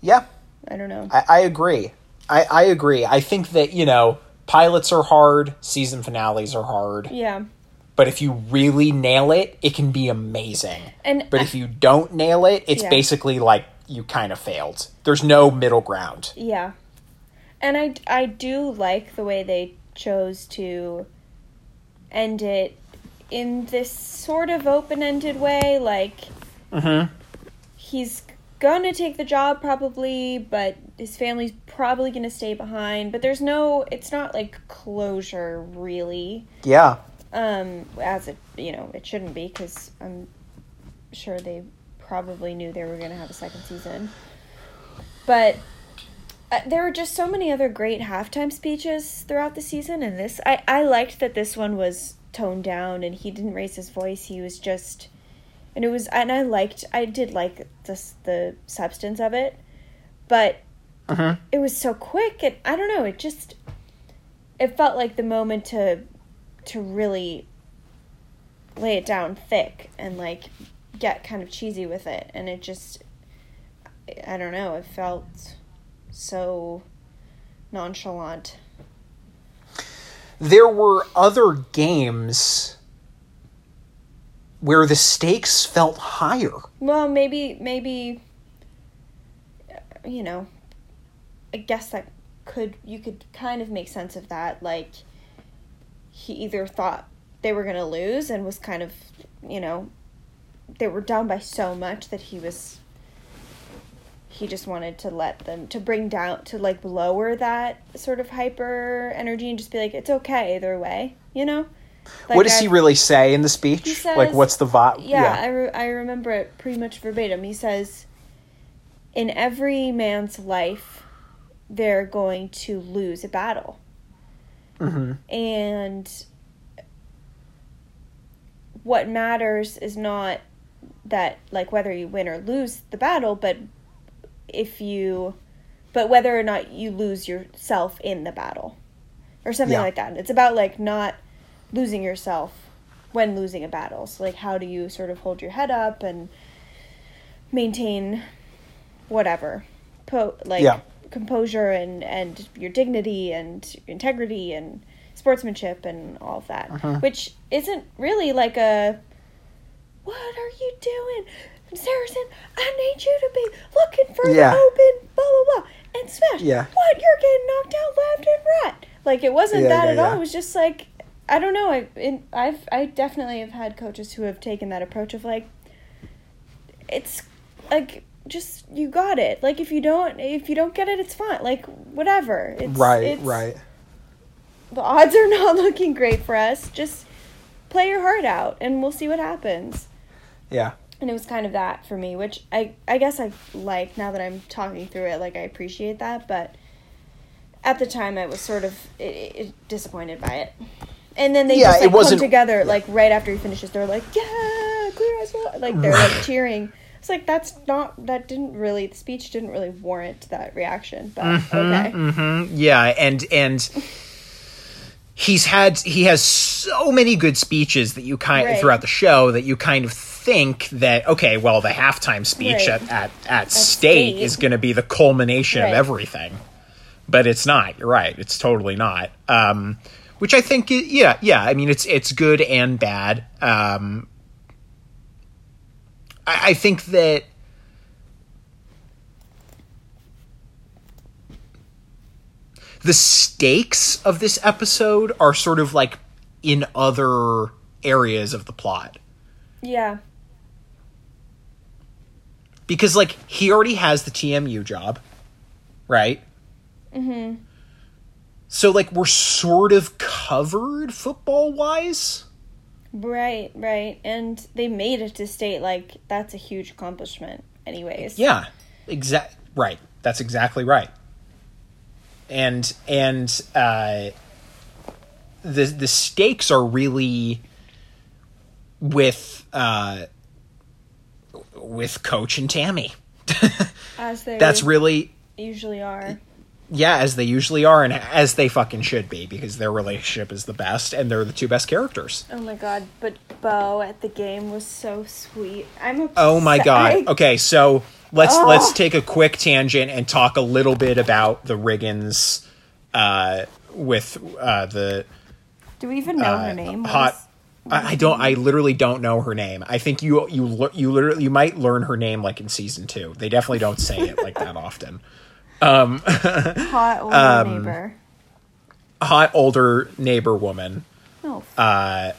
yeah, I don't know. I, I agree. I, I agree. I think that, you know, pilots are hard, season finales are hard. Yeah. But if you really nail it, it can be amazing. And But I- if you don't nail it, it's Yeah. basically like you kind of failed. There's no middle ground. Yeah. And I, I do like the way they chose to end it in this sort of open ended way. Like, mm-hmm. he's gonna take the job probably, but his family's probably gonna stay behind. But there's no, it's not like closure really. Yeah. Um, as it, you know, it shouldn't be because I'm sure they probably knew they were to have a second season. But uh, there were just so many other great halftime speeches throughout the season, and this I I liked that this one was toned down and he didn't raise his voice. He was just, and it was, and I liked, I did like this the substance of it, but uh-huh. it was so quick and I don't know, it just it felt like the moment to to really lay it down thick and like get kind of cheesy with it and it just I don't know, it felt so nonchalant. There were other games where the stakes felt higher. Well, maybe maybe uh, you know, I guess that could you could kind of make sense of that like he either thought they were going to lose and was kind of, you know, they were down by so much that he was he just wanted to let them to bring down to like lower that sort of hyper energy and just be like it's okay either way, you know? Like what does I've- he really say in the speech? Says- like, what's the vibe? yeah, I, re- I remember it pretty much verbatim. He says, In every man's life, they're going to lose a battle. hmm And what matters is not that, like, whether you win or lose the battle, but if you, but whether or not you lose yourself in the battle or something Yeah. like that. It's about, like, not losing yourself when losing a battle. So, like, how do you sort of hold your head up and maintain whatever, po- like, Yeah. composure and, and your dignity and integrity and sportsmanship and all of that, Uh-huh. which isn't really like a what are you doing, Saracen? I need you to be looking for Yeah. the open, blah blah blah, and smash. Yeah. What you're getting knocked out left and right. Like it wasn't Yeah, that yeah, at all. It was just like I don't know. I in, I've I definitely have had coaches who have taken that approach of like it's like just you got it. Like if you don't if you don't get it, it's fine. Like whatever. It's, Right, it's- right. The odds are not looking great for us. Just play your heart out, and we'll see what happens. Yeah. And it was kind of that for me, which I I guess I like now that I'm talking through it. Like I appreciate that, but at the time I was sort of it, it, disappointed by it. And then they Yeah, just like come together like right after he finishes. They're like, "Yeah, clear as well." Like they're like cheering. It's like that's not that didn't really the speech didn't really warrant that reaction. But okay, hmm Yeah, and and he's had he has so many good speeches that you kind Right. throughout the show that you kind of think that okay, well, the halftime speech Right. at at, at state, State. is going to be the culmination Right. of everything, but it's not. You're right. It's totally not. Um, which I think, yeah, yeah. I mean, it's it's good and bad. Um, I, I think that. the stakes of this episode are sort of like in other areas of the plot yeah, because like he already has the TMU job right mm-hmm. So like we're sort of covered football wise right, right. And they made it to state like that's a huge accomplishment. Anyways, yeah exact right that's exactly right and and uh the the stakes are really with uh with coach and Tammy as they that's really usually are. Yeah as they usually are and as they fucking should be because their relationship is the best and they're the two best characters Oh my god, but Bo at the game was so sweet. I'm upset. oh my god I- okay so let's let's take a quick tangent and talk a little bit about the Riggins uh, with uh, the Do we even know her name? Hot. I I don't. I literally don't know her name. I think you you you literally you might learn her name like in season two. They definitely don't say it like that often. Hot older Um, neighbor. Hot older neighbor woman. No. Uh,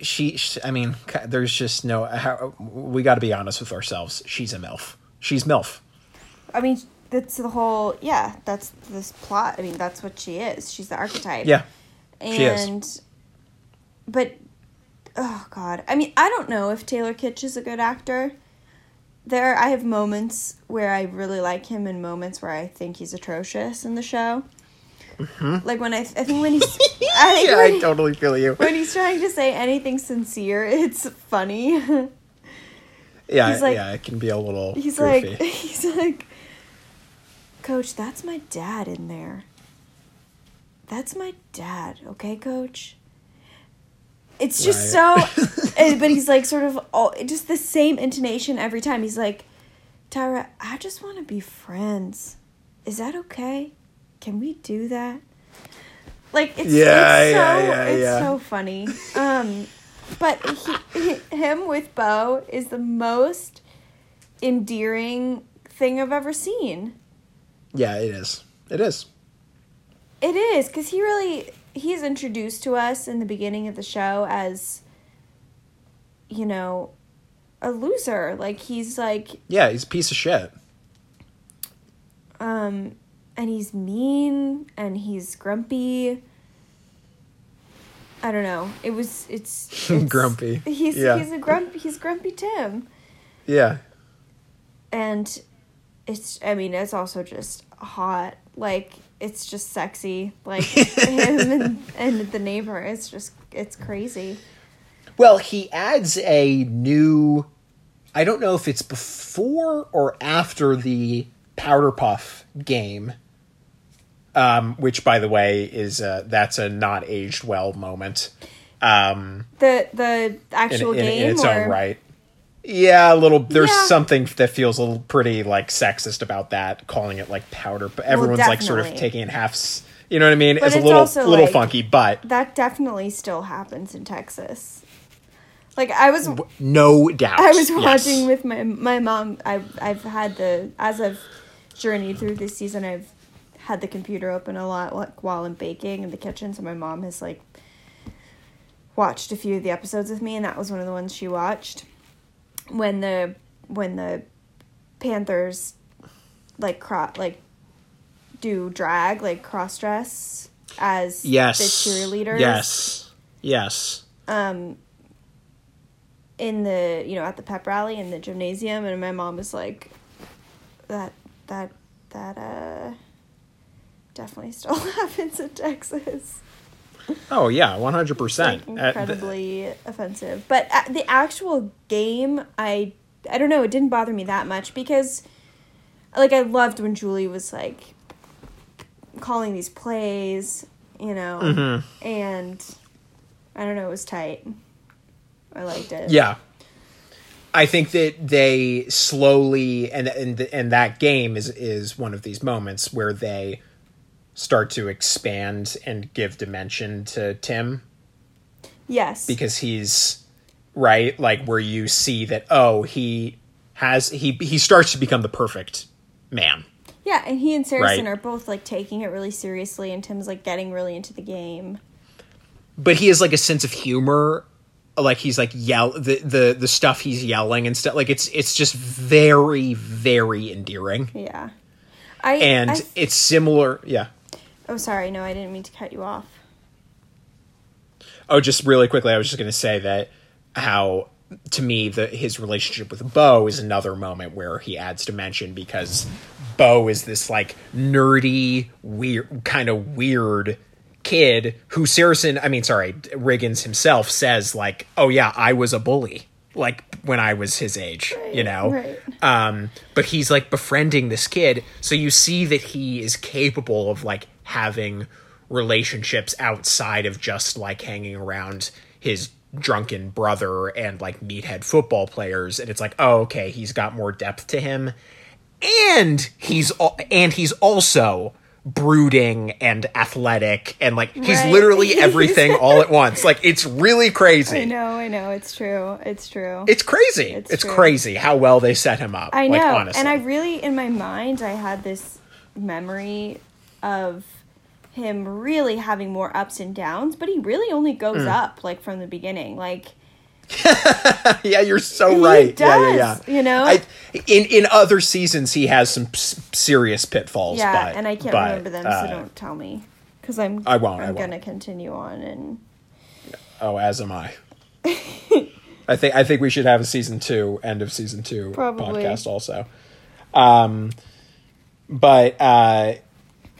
she, she I mean, there's just no. How, we got to be honest with ourselves. She's a milf. She's milf. I mean, that's the whole. Yeah, that's this plot. I mean, that's what she is. She's the archetype. Yeah. she is. and but oh god i mean i don't know if taylor kitsch is a good actor there i have moments where i really like him and moments where i think he's atrocious in the show like when i, I think when he's I think Mm-hmm. Yeah, when, I totally feel you. when he's trying to say anything sincere it's funny Yeah, he's like- yeah, it can be a little. he's goofy. like he's like coach that's my dad in there that's my dad okay coach it's just Right. so eh, but he's like sort of all just the same intonation every time he's like tyra i just want to be friends is that okay can we do that like it's, Yeah, it's so yeah, yeah, it's so funny um but he, him with bo is the most endearing thing I've ever seen. yeah, it is. It is. It is because he really he's introduced to us in the beginning of the show as you know a loser. Like he's like Yeah, he's a piece of shit. um and he's mean and he's grumpy. I don't know. It was it's, it's Grumpy. He's Yeah. he's a grump he's grumpy Tim. Yeah. and it's i mean it's also just hot like it's just sexy like him and, and the neighbor it's just it's crazy Well, he adds a new. I don't know if it's before or after the Powder Puff game. Um, which, by the way, is uh, that's a not aged well moment. Um, the the in, actual in, in game its or own right. Yeah, a little. There's Yeah. something that feels a little pretty like sexist about that, calling it like powder. But everyone's like sort of taking it half. You know what I mean? But it's a little, little like- funky, but that definitely still happens in texas like i was no doubt. i was yes. watching with my my mom i've i've had the as i've journeyed through this season i've had the computer open a lot like while i'm baking in the kitchen so my mom has like watched a few of the episodes with me and that was one of the ones she watched when the when the panthers like cro- like do drag like cross dress as Yes. the cheerleaders Yes. Yes. um in the you know at the pep rally in the gymnasium and my mom was like that that that uh definitely still happens in texas Oh yeah, one hundred percent. Uh, incredibly offensive but uh, the actual game i i don't know it didn't bother me that much because like i loved when julie was like calling these plays you know Mm-hmm. and i don't know it was tight i liked it Yeah. I think that they slowly and and and that game is is one of these moments where they start to expand and give dimension to Tim yes because he's right like where you see that oh he has he he starts to become the perfect man. Yeah, and he and Saracen Right. are both like taking it really seriously, and Tim's like getting really into the game. But he has like a sense of humor like he's like yell the the the stuff he's yelling and stuff like it's it's just very very endearing. Yeah, I And I- it's similar, yeah. Oh, sorry, no, I didn't mean to cut you off. Oh, just really quickly, I was just going to say that how to me the his relationship with Bo is another moment where he adds dimension because Bo is this like nerdy, weird, kind of weird kid who Saracen, I mean, sorry, Riggins himself says like, "Oh yeah, I was a bully." Like when I was his age, you know. right. Um, but he's like befriending this kid, so you see that he is capable of like having relationships outside of just like hanging around his drunken brother and like meathead football players and it's like oh okay he's got more depth to him and he's and he's also brooding and athletic and like he's Right. literally everything all at once like it's really crazy. I know, I know. It's true. It's true. it's crazy It's it's, crazy how well they set him up I know. like honestly And I really, in my mind, I had this memory of him really having more ups and downs, but he really only goes Hmm. up, like, from the beginning. Like, yeah you're so right yeah yeah yeah you know? I, in in other seasons he has some s- serious pitfalls yeah, but, and I can't but, remember them, uh, so don't tell me. Because I'm, I won't, I I'm won't. going to continue on and. Oh, as am I. I think I think we should have a season two, end of season two Probably. podcast also. Um, but uh,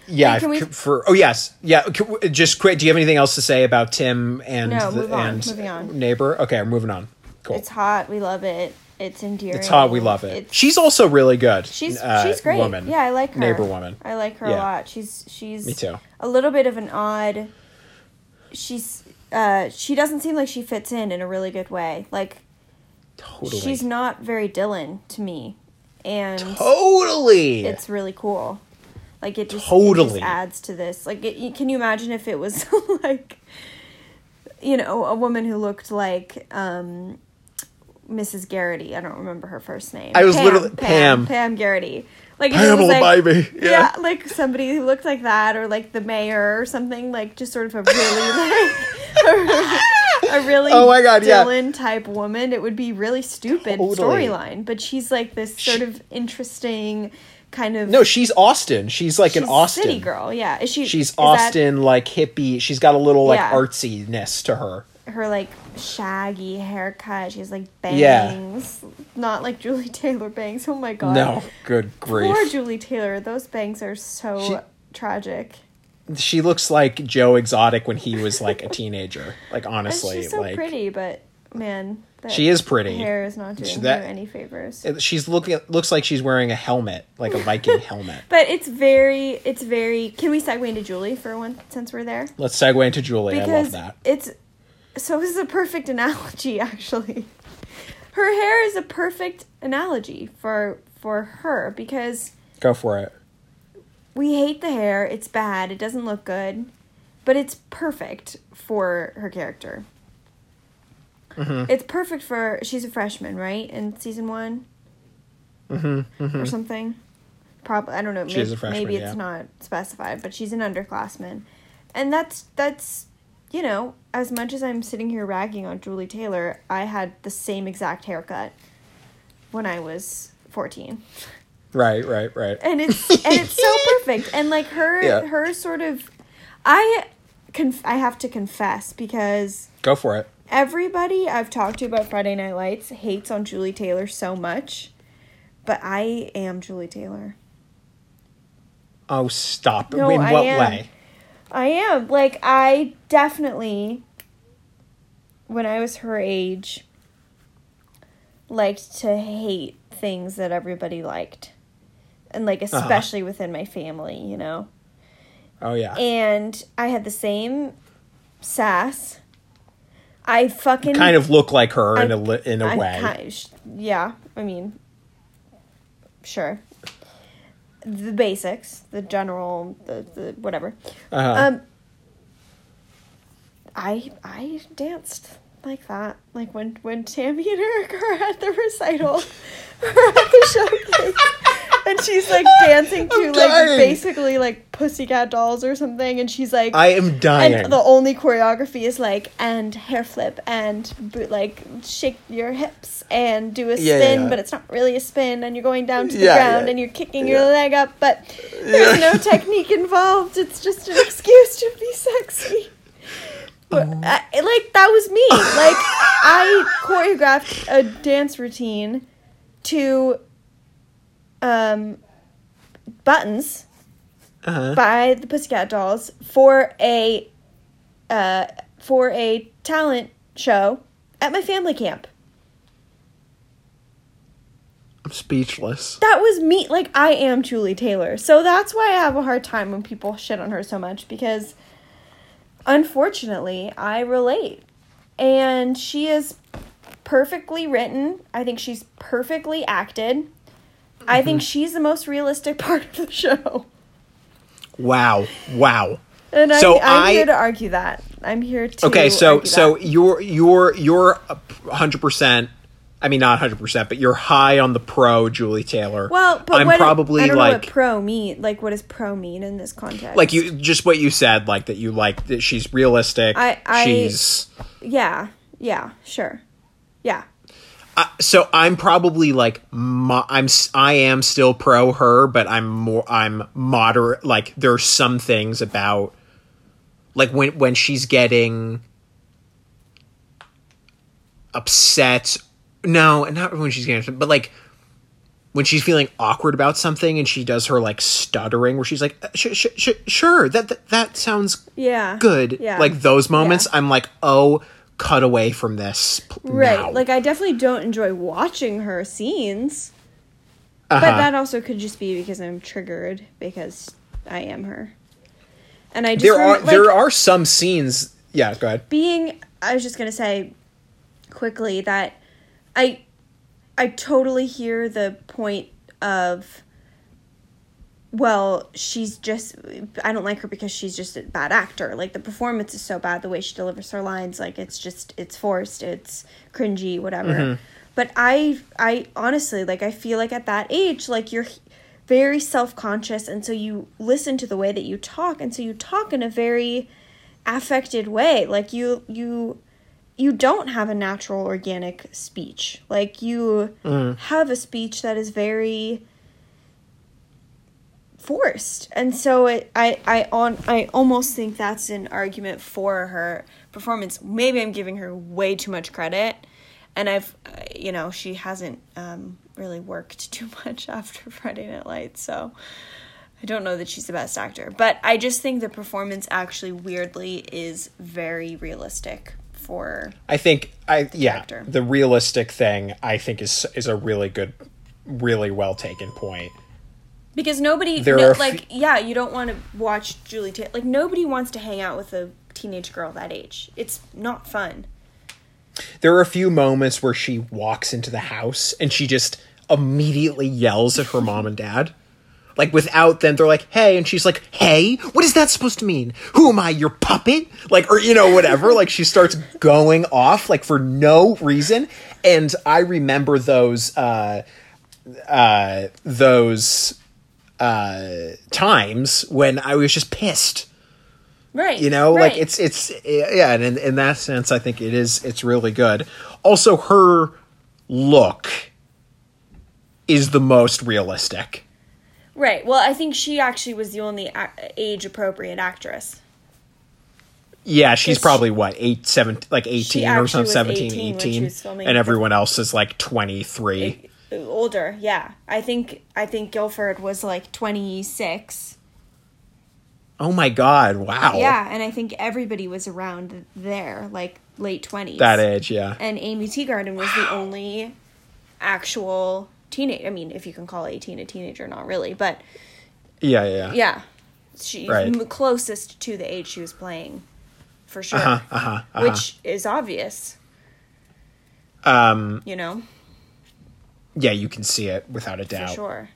yeah, can we- for oh yes, yeah. c- Just quick, do you have anything else to say about Tim and No, the, move on, and moving on. neighbor? Okay, we're moving on. Cool. It's hot. We love it. It's endearing. It's hot. We love it. It's- she's also really good. She's uh, she's great. Woman. Yeah, I like her. Neighbor woman. I like her Yeah. a lot. She's she's Me too. a little bit of an odd. She's uh she doesn't seem like she fits in in a really good way. Like Totally. she's not very Dillon to me, and totally. it's really cool. Like it just, it Totally. just adds to this. Like, it, can you imagine if it was like, you know, a woman who looked like um, Mrs. Garrity? I don't remember her first name. I was Pam, literally- Pam Pam. Pam Garrity. Like Pamela like, baby. Yeah. Yeah. like somebody who looked like that, or like the mayor or something. Like just sort of a really like. A really Oh my God, yeah. Dillon type woman, it would be really stupid Totally. storyline. But she's like this sort She- of interesting kind of No, she's Austin. She's like an Austin city girl. Yeah, is she? She's is that Austin, like hippie. She's got a little like Yeah. artsiness to her. her like shaggy haircut. She's has like Yeah. bangs, not like Julie Taylor bangs. Oh my god. No, good grief. Poor Julie Taylor. Those bangs are so She- tragic. she looks like Joe Exotic when he was like a teenager. Like And honestly, she's so like pretty, but man, that She is pretty. Her hair is not doing She- that- her any favors. she's looking looks like she's wearing a helmet, like a Viking helmet. but it's very, it's very. Can we segue into Julie for one since we're there? Let's segue into Julie. I love because that. it's so this is a perfect analogy actually her hair is a perfect analogy for for her because Go for it. we hate the hair it's bad it doesn't look good but it's perfect for her character Mm-hmm. it's perfect for she's a freshman right in season one Mm-hmm, or something probably i don't know maybe, a freshman, maybe it's yeah. not specified but she's an underclassman and that's that's you know as much as i'm sitting here ragging on julie taylor i had the same exact haircut when i was 14 Right, right, right. and it's and it's so perfect and like her Yeah. her sort of i conf- i have to confess because Go for it. Everybody i've talked to about friday night lights hates on julie taylor so much but i am julie taylor Oh, stop. No, In I what am. way? I am. Like, I definitely, when I was her age, liked to hate things that everybody liked. And, like, Uh-huh. especially within my family, you know? Oh yeah. And I had the same sass. I fucking. kind of look like her in a in a I'm way. yeah, I mean, sure. The basics, the general, the, the whatever. Uh-huh. Um, I I danced like that, like when when Tammy and Eric are at the recital, or at the showcase, and she's like dancing to I'm like dying. basically like Pussycat Dolls or something, and she's like. I am dying. and the only choreography is like and hair flip and bo- like shake your hips and do a Yeah, spin, yeah. but it's not really a spin, and you're going down to the Yeah, ground and you're kicking your leg up, but there's no technique involved. It's just an excuse to be sexy. But, Oh. I, like that was me. Like I choreographed a dance routine to um buttons uh-huh. by the Pussycat Dolls for a uh, for a talent show at my family camp. I'm speechless. That was me. Like I am Julie Taylor, so that's why I have a hard time when people shit on her so much because, unfortunately, I relate. and she is perfectly written. I think she's perfectly acted. I think Mm-hmm. she's the most realistic part of the show. Wow. Wow. And I, So I'm I- here to argue that. I'm here to Okay, so argue so that. you're you're you're hundred percent. I mean, not hundred percent, but you're high on the pro Julie Taylor. well, but I'm what probably I don't know like what pro mean. Like, what does pro mean in this context? like you just what you said, like that you like that she's realistic. I- I- she's Yeah, yeah, sure, yeah. Uh, so I'm probably like mo- I'm I am still pro her, but I'm more I'm moderate. Like there's some things about like when when she's getting upset. No, not when she's getting upset, but like when she's feeling awkward about something and she does her like stuttering where she's like "Uh, sh- sh- sh- sure that, that that sounds Yeah. good Yeah. like those moments Yeah. i'm like oh cut away from this Right. now. Like I definitely don't enjoy watching her scenes. Uh-huh. But that also could just be because I'm triggered because I am her. And I just there are rem- there are some scenes yeah go ahead being I was just going to say quickly that I I totally hear the point of well, she's just I don't like her because she's just a bad actor. Like the performance is so bad, the way she delivers her lines, like it's just it's forced, it's cringy, whatever. Mm-hmm. But I I honestly like I feel like at that age like you're very self-conscious and so you listen to the way that you talk and so you talk in a very affected way. Like you you you don't have a natural organic speech. Like you mm. have a speech that is very forced. And so it I I on I almost think that's an argument for her performance. Maybe I'm giving her way too much credit and I've uh, you know, she hasn't um really worked too much after Friday Night Lights, so I don't know that she's the best actor, but I just think the performance actually weirdly is very realistic for i think i yeah actor. the realistic thing i think is is a really good really well taken point because nobody There no, are like yeah, you don't want to watch Julie Taylor. Like nobody wants to hang out with a teenage girl that age. It's not fun. there are a few moments where she walks into the house and she just immediately yells at her mom and dad like without them they're like hey and she's like hey what is that supposed to mean who am i your puppet like or you know whatever like she starts going off like for no reason and i remember those uh uh those uh times when i was just pissed Right. you know right. like it's it's yeah and in, in that sense i think it is it's really good also her look is the most realistic right. Well, I think she actually was the only a- age appropriate actress. yeah she's probably what eight seven like 18 or something was 17 18 when she 18 was filming and everyone else is like 23 Older, yeah. I think I think Gilford was like 26. oh my god wow Yeah, and I think everybody was around there, like late 20s. that age yeah and Aimee Teegarden was the only actual teenage. I mean, if you can call 18 a teenager, not really, but yeah yeah yeah, she's Right. m- closest to the age she was playing, for sure. uh-huh uh-huh, uh-huh. Which is obvious, um you know, yeah you can see it without a for doubt sure.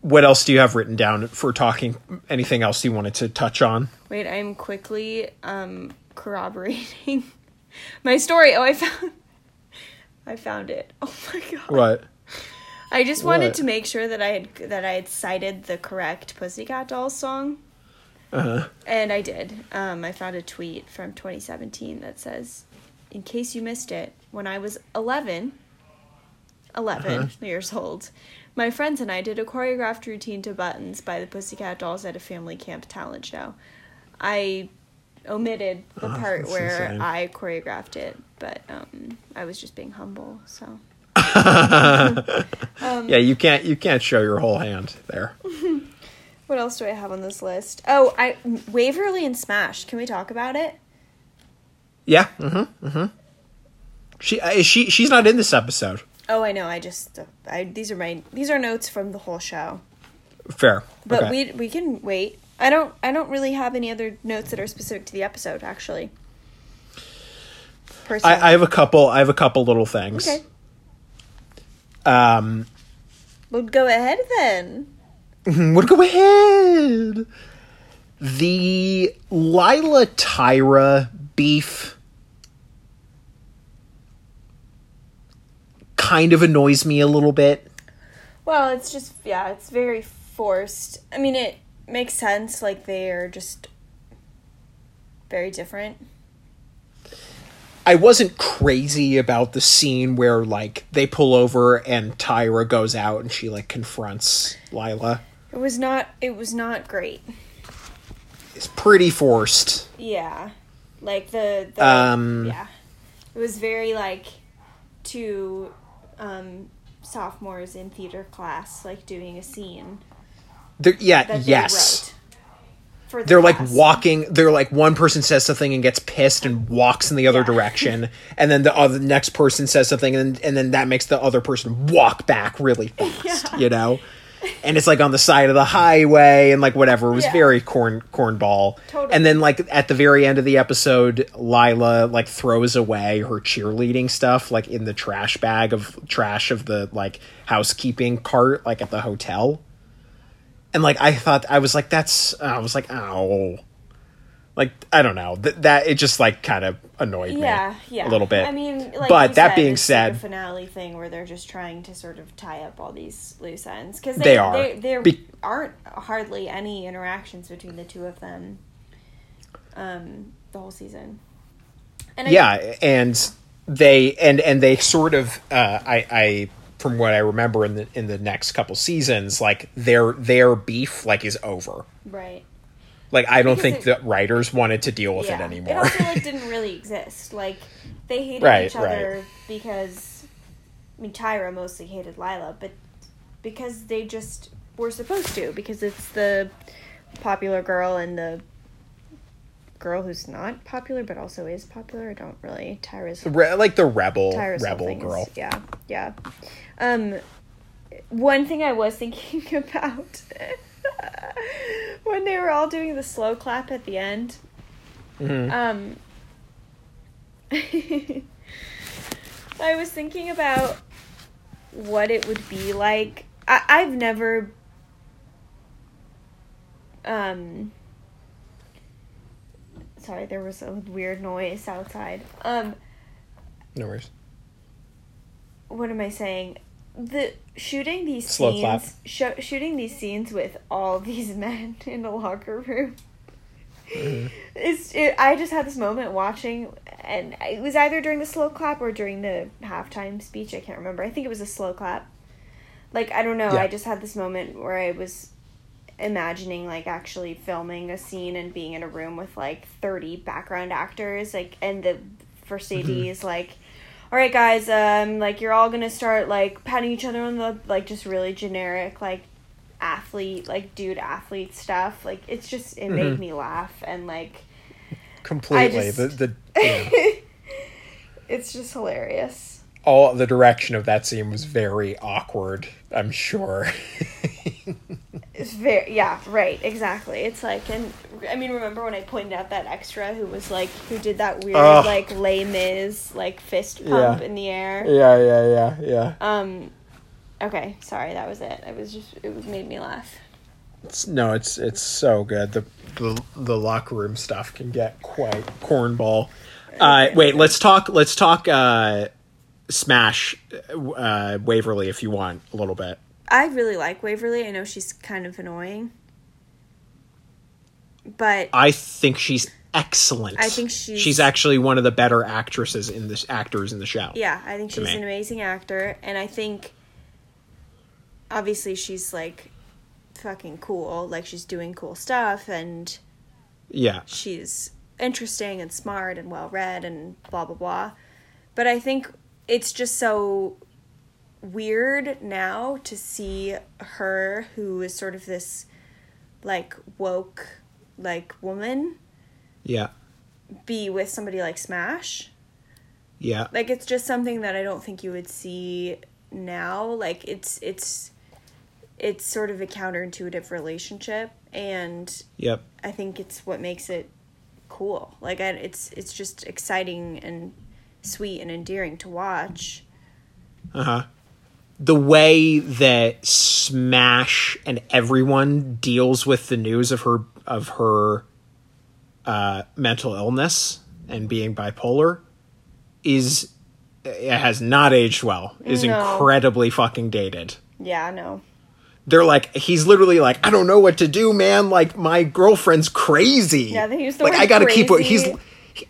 what else do you have written down for talking anything else you wanted to touch on Wait, I'm quickly um corroborating my story. Oh, I found. I found it. Oh my god. what I just wanted What? to make sure that I had that I had cited the correct Pussycat Dolls song. uh-huh And I did. Um, I found a tweet from 2017 that says, "In case you missed it, when I was 11, 11 years old, my friends and I did a choreographed routine to Buttons by the Pussycat Dolls at a family camp talent show. I omitted the Oh, part where insane. I choreographed it, but um, I was just being humble. So yeah you can't you can't show your whole hand there what else do I have on this list? Oh, I Waverly and Smash. Can we talk about it? Yeah. Mm-hmm. Mm-hmm. She uh, she she's not in this episode. Oh, I know. I just I these are my these are notes from the whole show. Fair. But okay. we we can wait. I don't I don't really have any other notes that are specific to the episode actually. personally. I, I have a couple. I have a couple little things. okay. Um, Well, go ahead then. would go ahead. The Lyla Tyra beef kind of annoys me a little bit. Well, it's just yeah, it's very forced. I mean, it makes sense. Like they are just very different. I wasn't crazy about the scene where like they pull over and Tyra goes out and she like confronts Lyla. It was not. It was not great. It's pretty forced. Yeah, like the, the Um, yeah, it was very like two um, sophomores in theater class like doing a scene They're, yeah, they yes. wrote. For the They're like walking. They're like one person says something and gets pissed and walks in the other Yeah. direction, and then the other next person says something and and then that makes the other person walk back really fast. Yeah. You know, and it's like on the side of the highway and like whatever. It was Yeah. very corn cornball. Totally. And then like at the very end of the episode, Lyla like throws away her cheerleading stuff like in the trash bag of trash of the like housekeeping cart like at the hotel. And like I thought I was like that's I was like oh Like I don't know. That that it just like kind of annoyed Yeah, me yeah. a little bit. I mean, like but that said, being it's like a said, finale thing where they're just trying to sort of tie up all these loose ends because they, They are. They, there Be- aren't hardly any interactions between the two of them. Um, the whole season. And I- yeah, and they and and they sort of uh, I I from what I remember in the in the next couple seasons, like their their beef like is over. right. Like I don't Because think it- the writers wanted to deal with yeah. it It anymore. also like didn't really exist. Like they hated Right, each other right. because I mean Tyra mostly hated Lyla, but because they just were supposed to because it's the popular girl and the girl who's not popular but also is popular. I don't really Tyra's Re- like the rebel Tyra's rebel girl. yeah, yeah. Um, one thing I was thinking about when they were all doing the slow clap at the end. Mhm. Um, I was thinking about what it would be like. I, I've never. Um. Sorry, there was a weird noise outside. Um, No worries. what am I saying? The shooting these Slow scenes, sho- shooting these scenes with all these men in the locker room. Mm-hmm. It's. It, I just had this moment watching, and it was either during the slow clap or during the halftime speech. I can't remember. I think it was a slow clap. Like I don't know. Yeah. I just had this moment where I was imagining like actually filming a scene and being in a room with like 30 background actors like and the first AD Mm-hmm. is like all right guys um like you're all gonna start like patting each other on the like just really generic like athlete like dude athlete stuff like it's just it made Mhm. me laugh and like Completely. just- The the yeah. it's just hilarious all the direction of that scene was very awkward. I'm sure. it's very yeah right exactly it's like and i mean remember when i pointed out that extra who was like who did that weird Ugh. like Les Mis like fist pump Yeah. in the air yeah, yeah, yeah, yeah. um okay sorry that was it it was just it was made me laugh It's, no, it's it's so good. The, the the locker room stuff can get quite cornball. Uh, wait, let's talk. Let's talk. Uh, Smash, uh, Waverly, if you want a little bit. I really like waverly i know she's kind of annoying but I think she's excellent. I think she's- she's actually one of the better actresses in this actors in the show. Yeah, I think she's me. an amazing actor, and I think obviously she's like fucking cool. Like she's doing cool stuff, and yeah, she's interesting and smart and well read and blah blah blah. But I think it's just so weird now to see her who is sort of this like woke like woman yeah, be with somebody like Smash. yeah. like it's just something that I don't think you would see now. Like it's it's it's sort of a counterintuitive relationship, and Yep. I think it's what makes it cool. Like I, it's it's just exciting and sweet and endearing to watch. Uh-huh. The way that Smash and everyone deals with the news of her of her uh, mental illness and being bipolar is it has not aged well. Is No. incredibly fucking dated. Yeah, no. They're like he's literally like I don't know what to do, man. Like my girlfriend's crazy. Yeah, they use the like I gotta keep. crazy. He's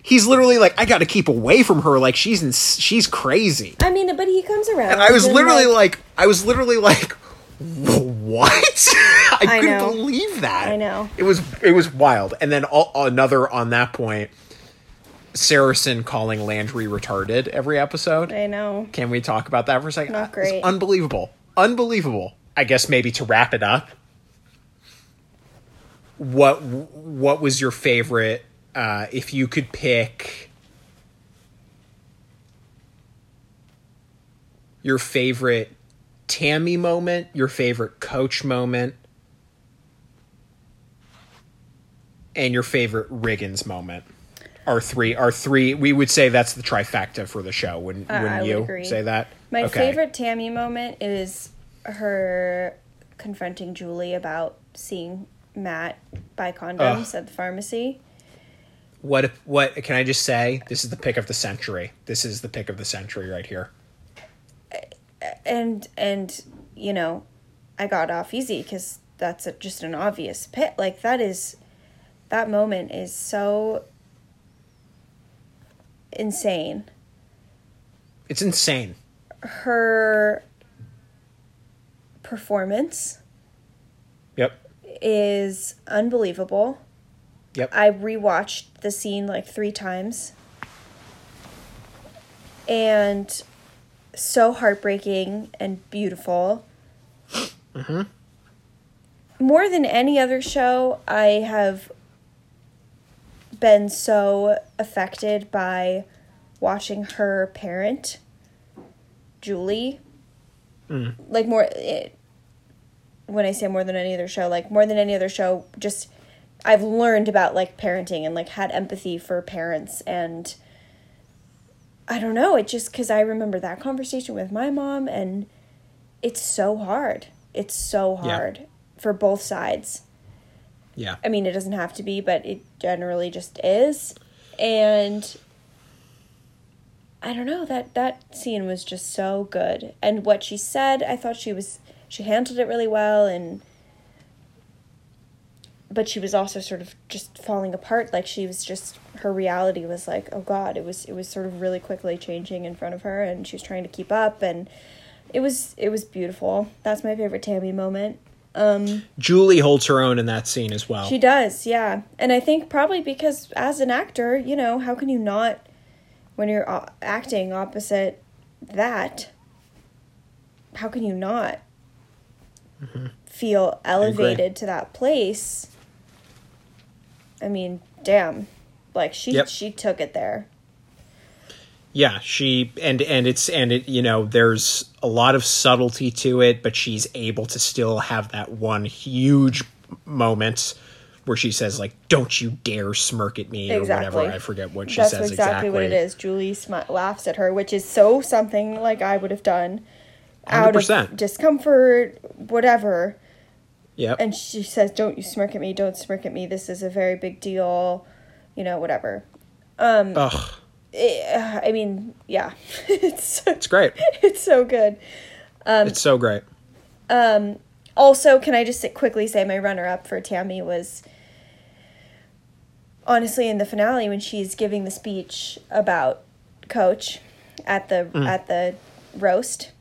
he's literally like I gotta keep away from her. Like she's in, she's crazy. I mean, but he comes around. And I was literally like, I was literally like, what? I, I couldn't know. believe that. I know. It was it was wild. And then all, another on that point, Saracen calling Landry retarded every episode. I know. Can we talk about that for a second? Not uh, It's great. unbelievable. Unbelievable. I guess maybe to wrap it up. What what was your favorite uh, if you could pick your favorite Tammy moment, your favorite coach moment, and your favorite Riggins moment? Our three, our three. We would say that's the trifecta for the show. Wouldn't, Uh, wouldn't would you agree. say that? My Okay. favorite Tammy moment is her confronting Julie about seeing Matt buy condoms at the pharmacy. What what can I just say? This is the pick of the century. This is the pick of the century right here. and and you know i got off easy because that's a, just an obvious pit like that is that moment is so insane It's insane. her performance Yep. is unbelievable Yep. i rewatched the scene like three times. And so heartbreaking and beautiful. Mm-hmm. More than any other show i have been so affected by watching her parent julie. Mm. Like more it, when I say more than any other show, like more than any other show, just I've learned about like parenting and like had empathy for parents and I don't know, it just cuz I remember that conversation with my mom and it's so hard. It's so Yeah. hard for both sides. Yeah. I mean, it doesn't have to be, but it generally just is. And I don't know that that scene was just so good, and what she said, I thought she was she handled it really well, and but she was also sort of just falling apart. Like she was just her reality was like, oh God, it was it was sort of really quickly changing in front of her, and she was trying to keep up, and it was it was beautiful. That's my favorite Tammy moment. Um, Julie holds her own in that scene as well. she does, yeah. And I think probably because as an actor, you know, how can you not, when you're uh, acting opposite that, how can you not feel elevated to that place? I mean, damn. Like she Yep. she took it there. yeah, she and and it's and it you know there's a lot of subtlety to it, but she's able to still have that one huge moment where she says like, "Don't you dare smirk at me" or Exactly. whatever. I forget what she That's says exactly, exactly what it is. Julie smi- laughs at her, which is so something like I would have done out 100%. of discomfort, whatever. Yep. and she says, "Don't you smirk at me? Don't smirk at me. This is a very big deal, you know, whatever." Ugh, Eh, I mean, yeah, it's it's great. it's so good. Um, it's so great. Um, Also, can I just quickly say my runner up for Tammy was honestly in the finale when she's giving the speech about Coach at the Mm. at the roast.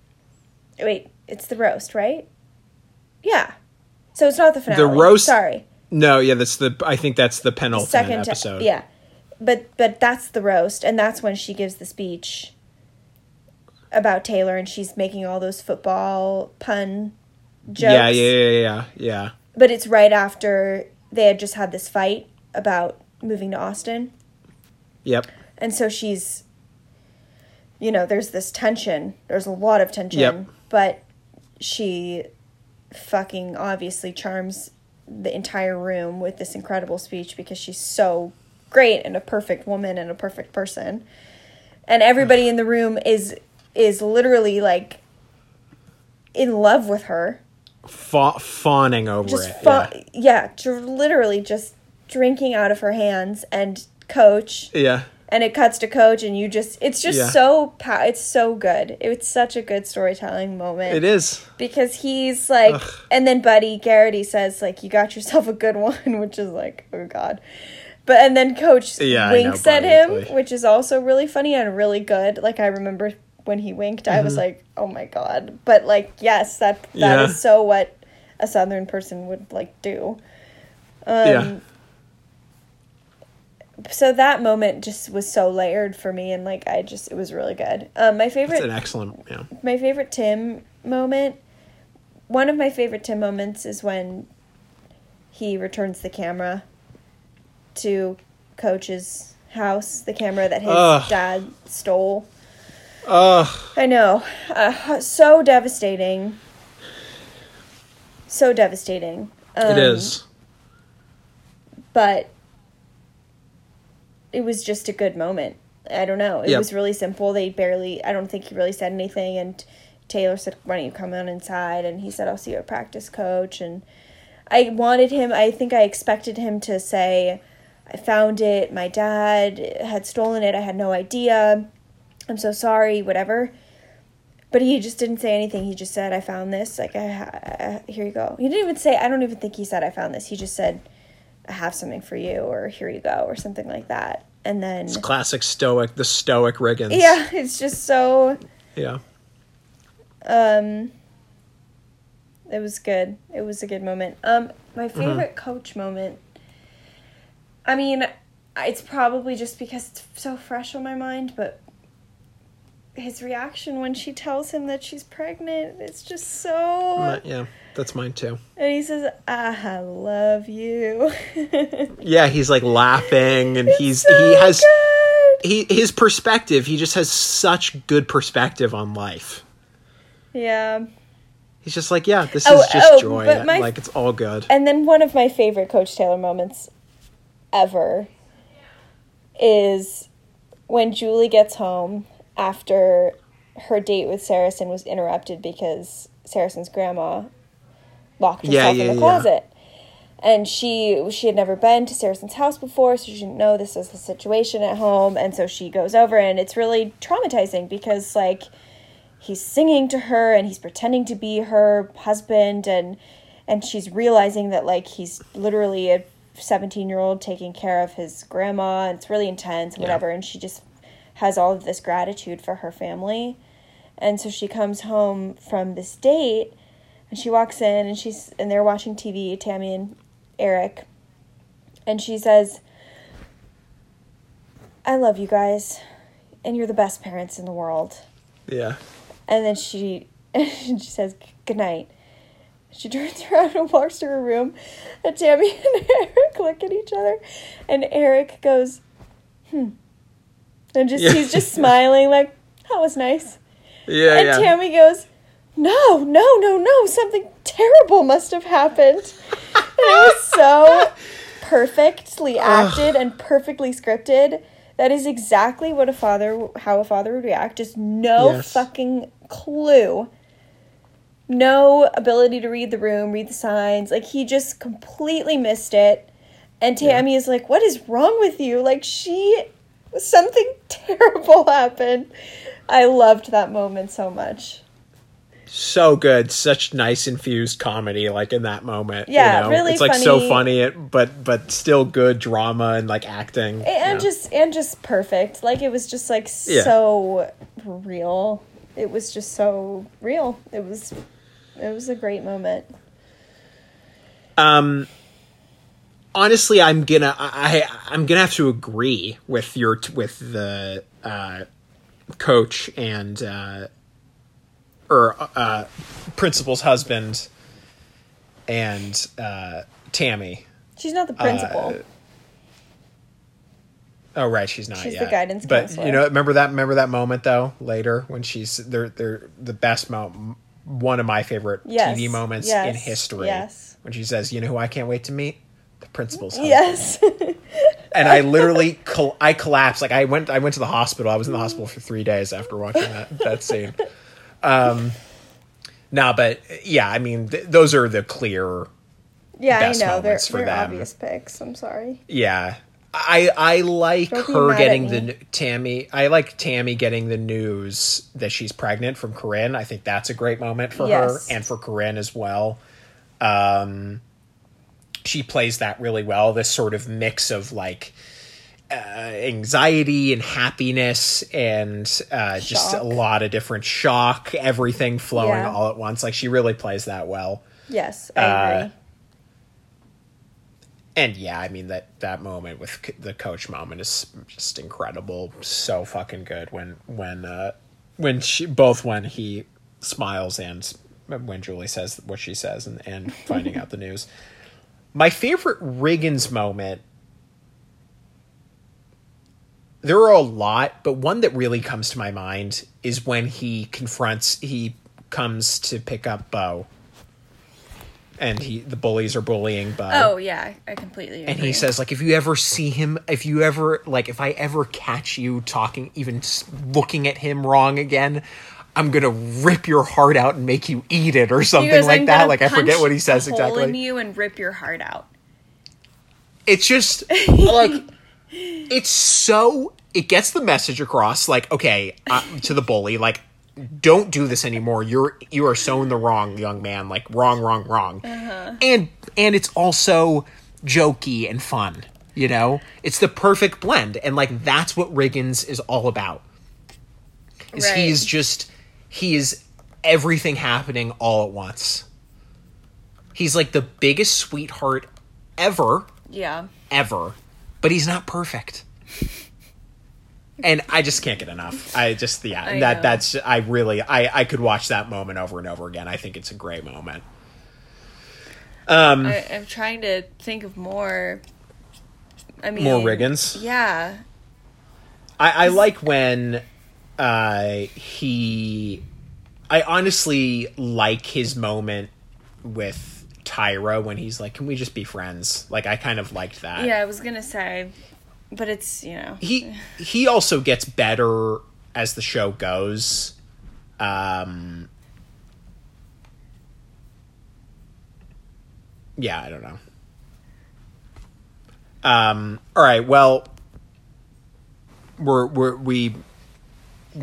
Wait, it's the roast, right? Yeah. So it's not the finale. The roast- Sorry. No, yeah, that's the. I think that's the penultimate second episode. yeah but but that's the roast and that's when she gives the speech about taylor and she's making all those football pun jokes yeah, yeah, yeah, yeah, yeah. but it's right after they had just had this fight about moving to austin Yep. and so she's you know there's this tension there's a lot of tension Yep. but she fucking obviously charms the entire room with this incredible speech because she's so great and a perfect woman and a perfect person and everybody in the room is is literally like in love with her. Fa- fawning over Just it. fa- yeah. yeah, literally just drinking out of her hands and coach yeah. And it cuts to coach and you just it's just Yeah. so pow- it's so good. It's such a good storytelling moment It is. because he's like Ugh. and then buddy garrity says like you got yourself a good one which is like oh god but and then coach Yeah, I know, winks at him which is also really funny and really good like i remember when he winked i Mm-hmm. was like oh my god but like yes that that is Yeah. so what a southern person would like do um yeah. So that moment just was so layered for me and like i just it was really good um my favorite It's an excellent. Yeah. my favorite Tim moment. One of my favorite Tim moments is when he returns the camera to Coach's house, the camera that his Ugh. dad stole. Ugh. I know, uh, so devastating. So devastating. Um, it is. but it was just a good moment. I don't know. It was really simple. They barely. I don't think he really said anything. And Taylor said, "Why don't you come on inside?" And he said, "I'll see you at practice, coach." And I wanted him. I think I expected him to say, "I found it. My dad had stolen it. I had no idea. I'm so sorry. Whatever." But he just didn't say anything. He just said, "I found this. Like, I, I here you go." He didn't even say. I don't even think he said, "I found this." He just said, "I have something for you," or "Here you go," or something like that. And then, It's classic stoic. The stoic Riggins. yeah, it's just so. Yeah. Um, it was good. It was a good moment. Um, my favorite coach moment. I mean, it's probably just because it's so fresh on my mind, but his reaction when she tells him that she's pregnant, it's just so. Uh, yeah. That's mine too. And he says, "I love you." Yeah, he's like laughing, and he's so he has good. he his perspective. He just has such good perspective on life. Yeah. He's just like, yeah, this Oh, is just oh, joy. but my- like it's all good. And then one of my favorite Coach Taylor moments ever is when Julie gets home after her date with Saracen was interrupted because Saracen's grandma locked herself yeah, in the yeah. closet. And she she had never been to Saracen's house before, so she didn't know this was the situation at home. And so she goes over, and it's really traumatizing because like he's singing to her and he's pretending to be her husband and and she's realizing that like he's literally a 17 year old taking care of his grandma and it's really intense whatever and she just has all of this gratitude for her family and so she comes home from this date and she walks in and she's and they're watching tv tammy and eric and she says i love you guys and you're the best parents in the world Yeah. and then she she says good night. She turns around and walks to her room, and Tammy and Eric look at each other, and Eric goes, "Hmm," and just Yeah. he's just smiling like that was nice. Yeah, And yeah. Tammy goes, "No, no, no, no! Something terrible must have happened." and it was so perfectly acted and perfectly scripted. That is exactly what a father, how a father would react. Just no Yes. fucking clue. No ability to read the room, read the signs. Like he just completely missed it. And Tammy is like, "What is wrong with you?" Like she, something terrible happened. I loved that moment so much. so good. Such nice infused comedy, like in that moment. Yeah, you know? really It's like so funny. funny, but but still good drama and like acting. and yeah. just and just perfect like it was just like Yeah. so real it was just so real it was it was a great moment Um, honestly, I'm gonna I I'm gonna have to agree with your with the uh, coach and uh, or uh, principal's husband and uh, Tammy. she's not the principal Uh, Oh right, she's not She's the yet. guidance but counselor. you know, remember that remember that moment though later when she's they're they're the best moment, one of my favorite Yes, TV moments yes, in history. yes. when she says, "You know who I can't wait to meet." Principal's husband. yes and I literally col- I collapsed. Like I went I went to the hospital. I was in the hospital for three days after watching that that scene. Um, no, but yeah, I mean th- those are the clear. Yeah, I know. They're, for they're them. obvious picks. I'm sorry. Yeah, I I like Don't her getting the Tammy. I like Tammy getting the news that she's pregnant from Corinne. I think that's a great moment for Yes. her and for Corinne as well. Um, she plays that really well. This sort of mix of like uh, anxiety and happiness and uh, just a lot of different shock, everything flowing Yeah. all at once. Like she really plays that well. Yes, I Uh, agree. and yeah, I mean that that moment with c- the coach moment is just incredible, so fucking good. When when uh, when she both when he smiles and when Julie says what she says and and finding out the news. My favorite Riggins moment. There are a lot, but one that really comes to my mind is when he confronts. He comes to pick up Bo, and he the bullies are bullying Bo Oh yeah, I completely. Agree. and he says like if you ever see him if you ever like if i ever catch you talking even looking at him wrong again i'm gonna rip your heart out and make you eat it or something goes, like "I'm that. like i forget what he says exactly. hole in you and rip your heart out. it's just like it's so it gets the message across like okay uh, to the bully like don't do this anymore. You're you are so in the wrong young man. Like wrong wrong wrong. And and it's also jokey and fun you know? It's the perfect blend. And like that's what riggins is all about. Is Right. he's just he is everything happening all at once he's like the biggest sweetheart ever Yeah. ever, but he's not perfect. and I just can't get enough. I just yeah, I that know. that's I really I I could watch that moment over and over again. I think it's a great moment. Um I, I'm trying to think of more. I mean, more Riggins. Yeah. I, I like when uh he I honestly like his moment with Tyra when he's like, Can we just be friends? Like I kind of liked that. Yeah, I was gonna say, but it's you know. he he also gets better as the show goes um yeah i don't know um all right well we're we're we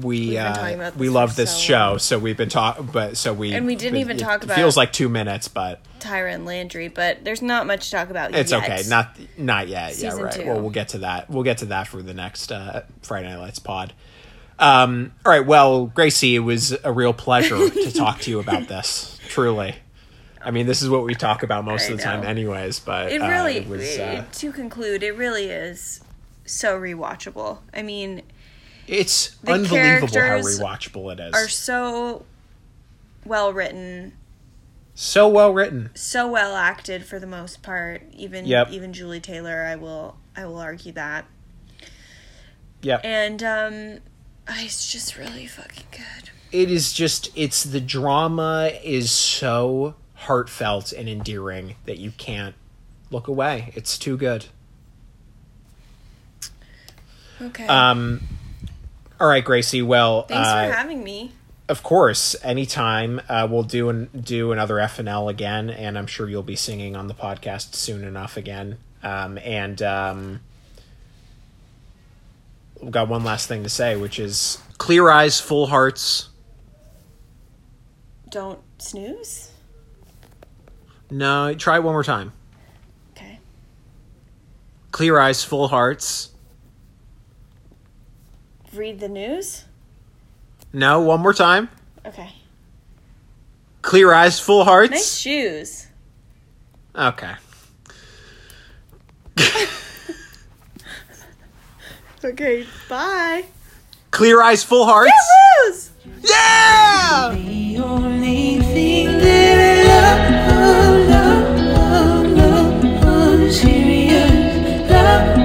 we uh, we love this so show so we've been talking but so we And we didn't even talk about- feels like two minutes but Tyra and Landry, but there's not much to talk about it's yet. okay. Not not yet. Season yeah, right. two. Well, we'll get to that. We'll get to that for the next uh, Friday Night Lights pod. Um, all right. Well, Gracie, it was a real pleasure to talk to you about this. Truly. I mean, this is what we talk about most I of the time, anyways. But It uh, really, it was. Uh, to conclude, it really is so rewatchable. I mean, it's the unbelievable how rewatchable it is. are so well written, so well written. so well acted for the most part. Even Yep. even Julie Taylor, I will I will argue that. Yeah. And um, it's just really fucking good. it is just it's the drama is so heartfelt and endearing that you can't look away. It's too good. Okay. Um, all right, Gracie. Well, Thanks uh, for having me. of course, anytime uh, we'll do an, do another FNL again, and I'm sure you'll be singing on the podcast soon enough again. Um, and um, we've got one last thing to say, which is clear eyes, full hearts. Don't snooze. No, try it one more time. Okay. Clear eyes, full hearts read the news? No, one more time. Okay. Clear eyes, full hearts. Nice shoes. Okay. okay, bye. Clear eyes, full hearts. Lose! Yeah! The only thing that I love, love, love, love, love, love.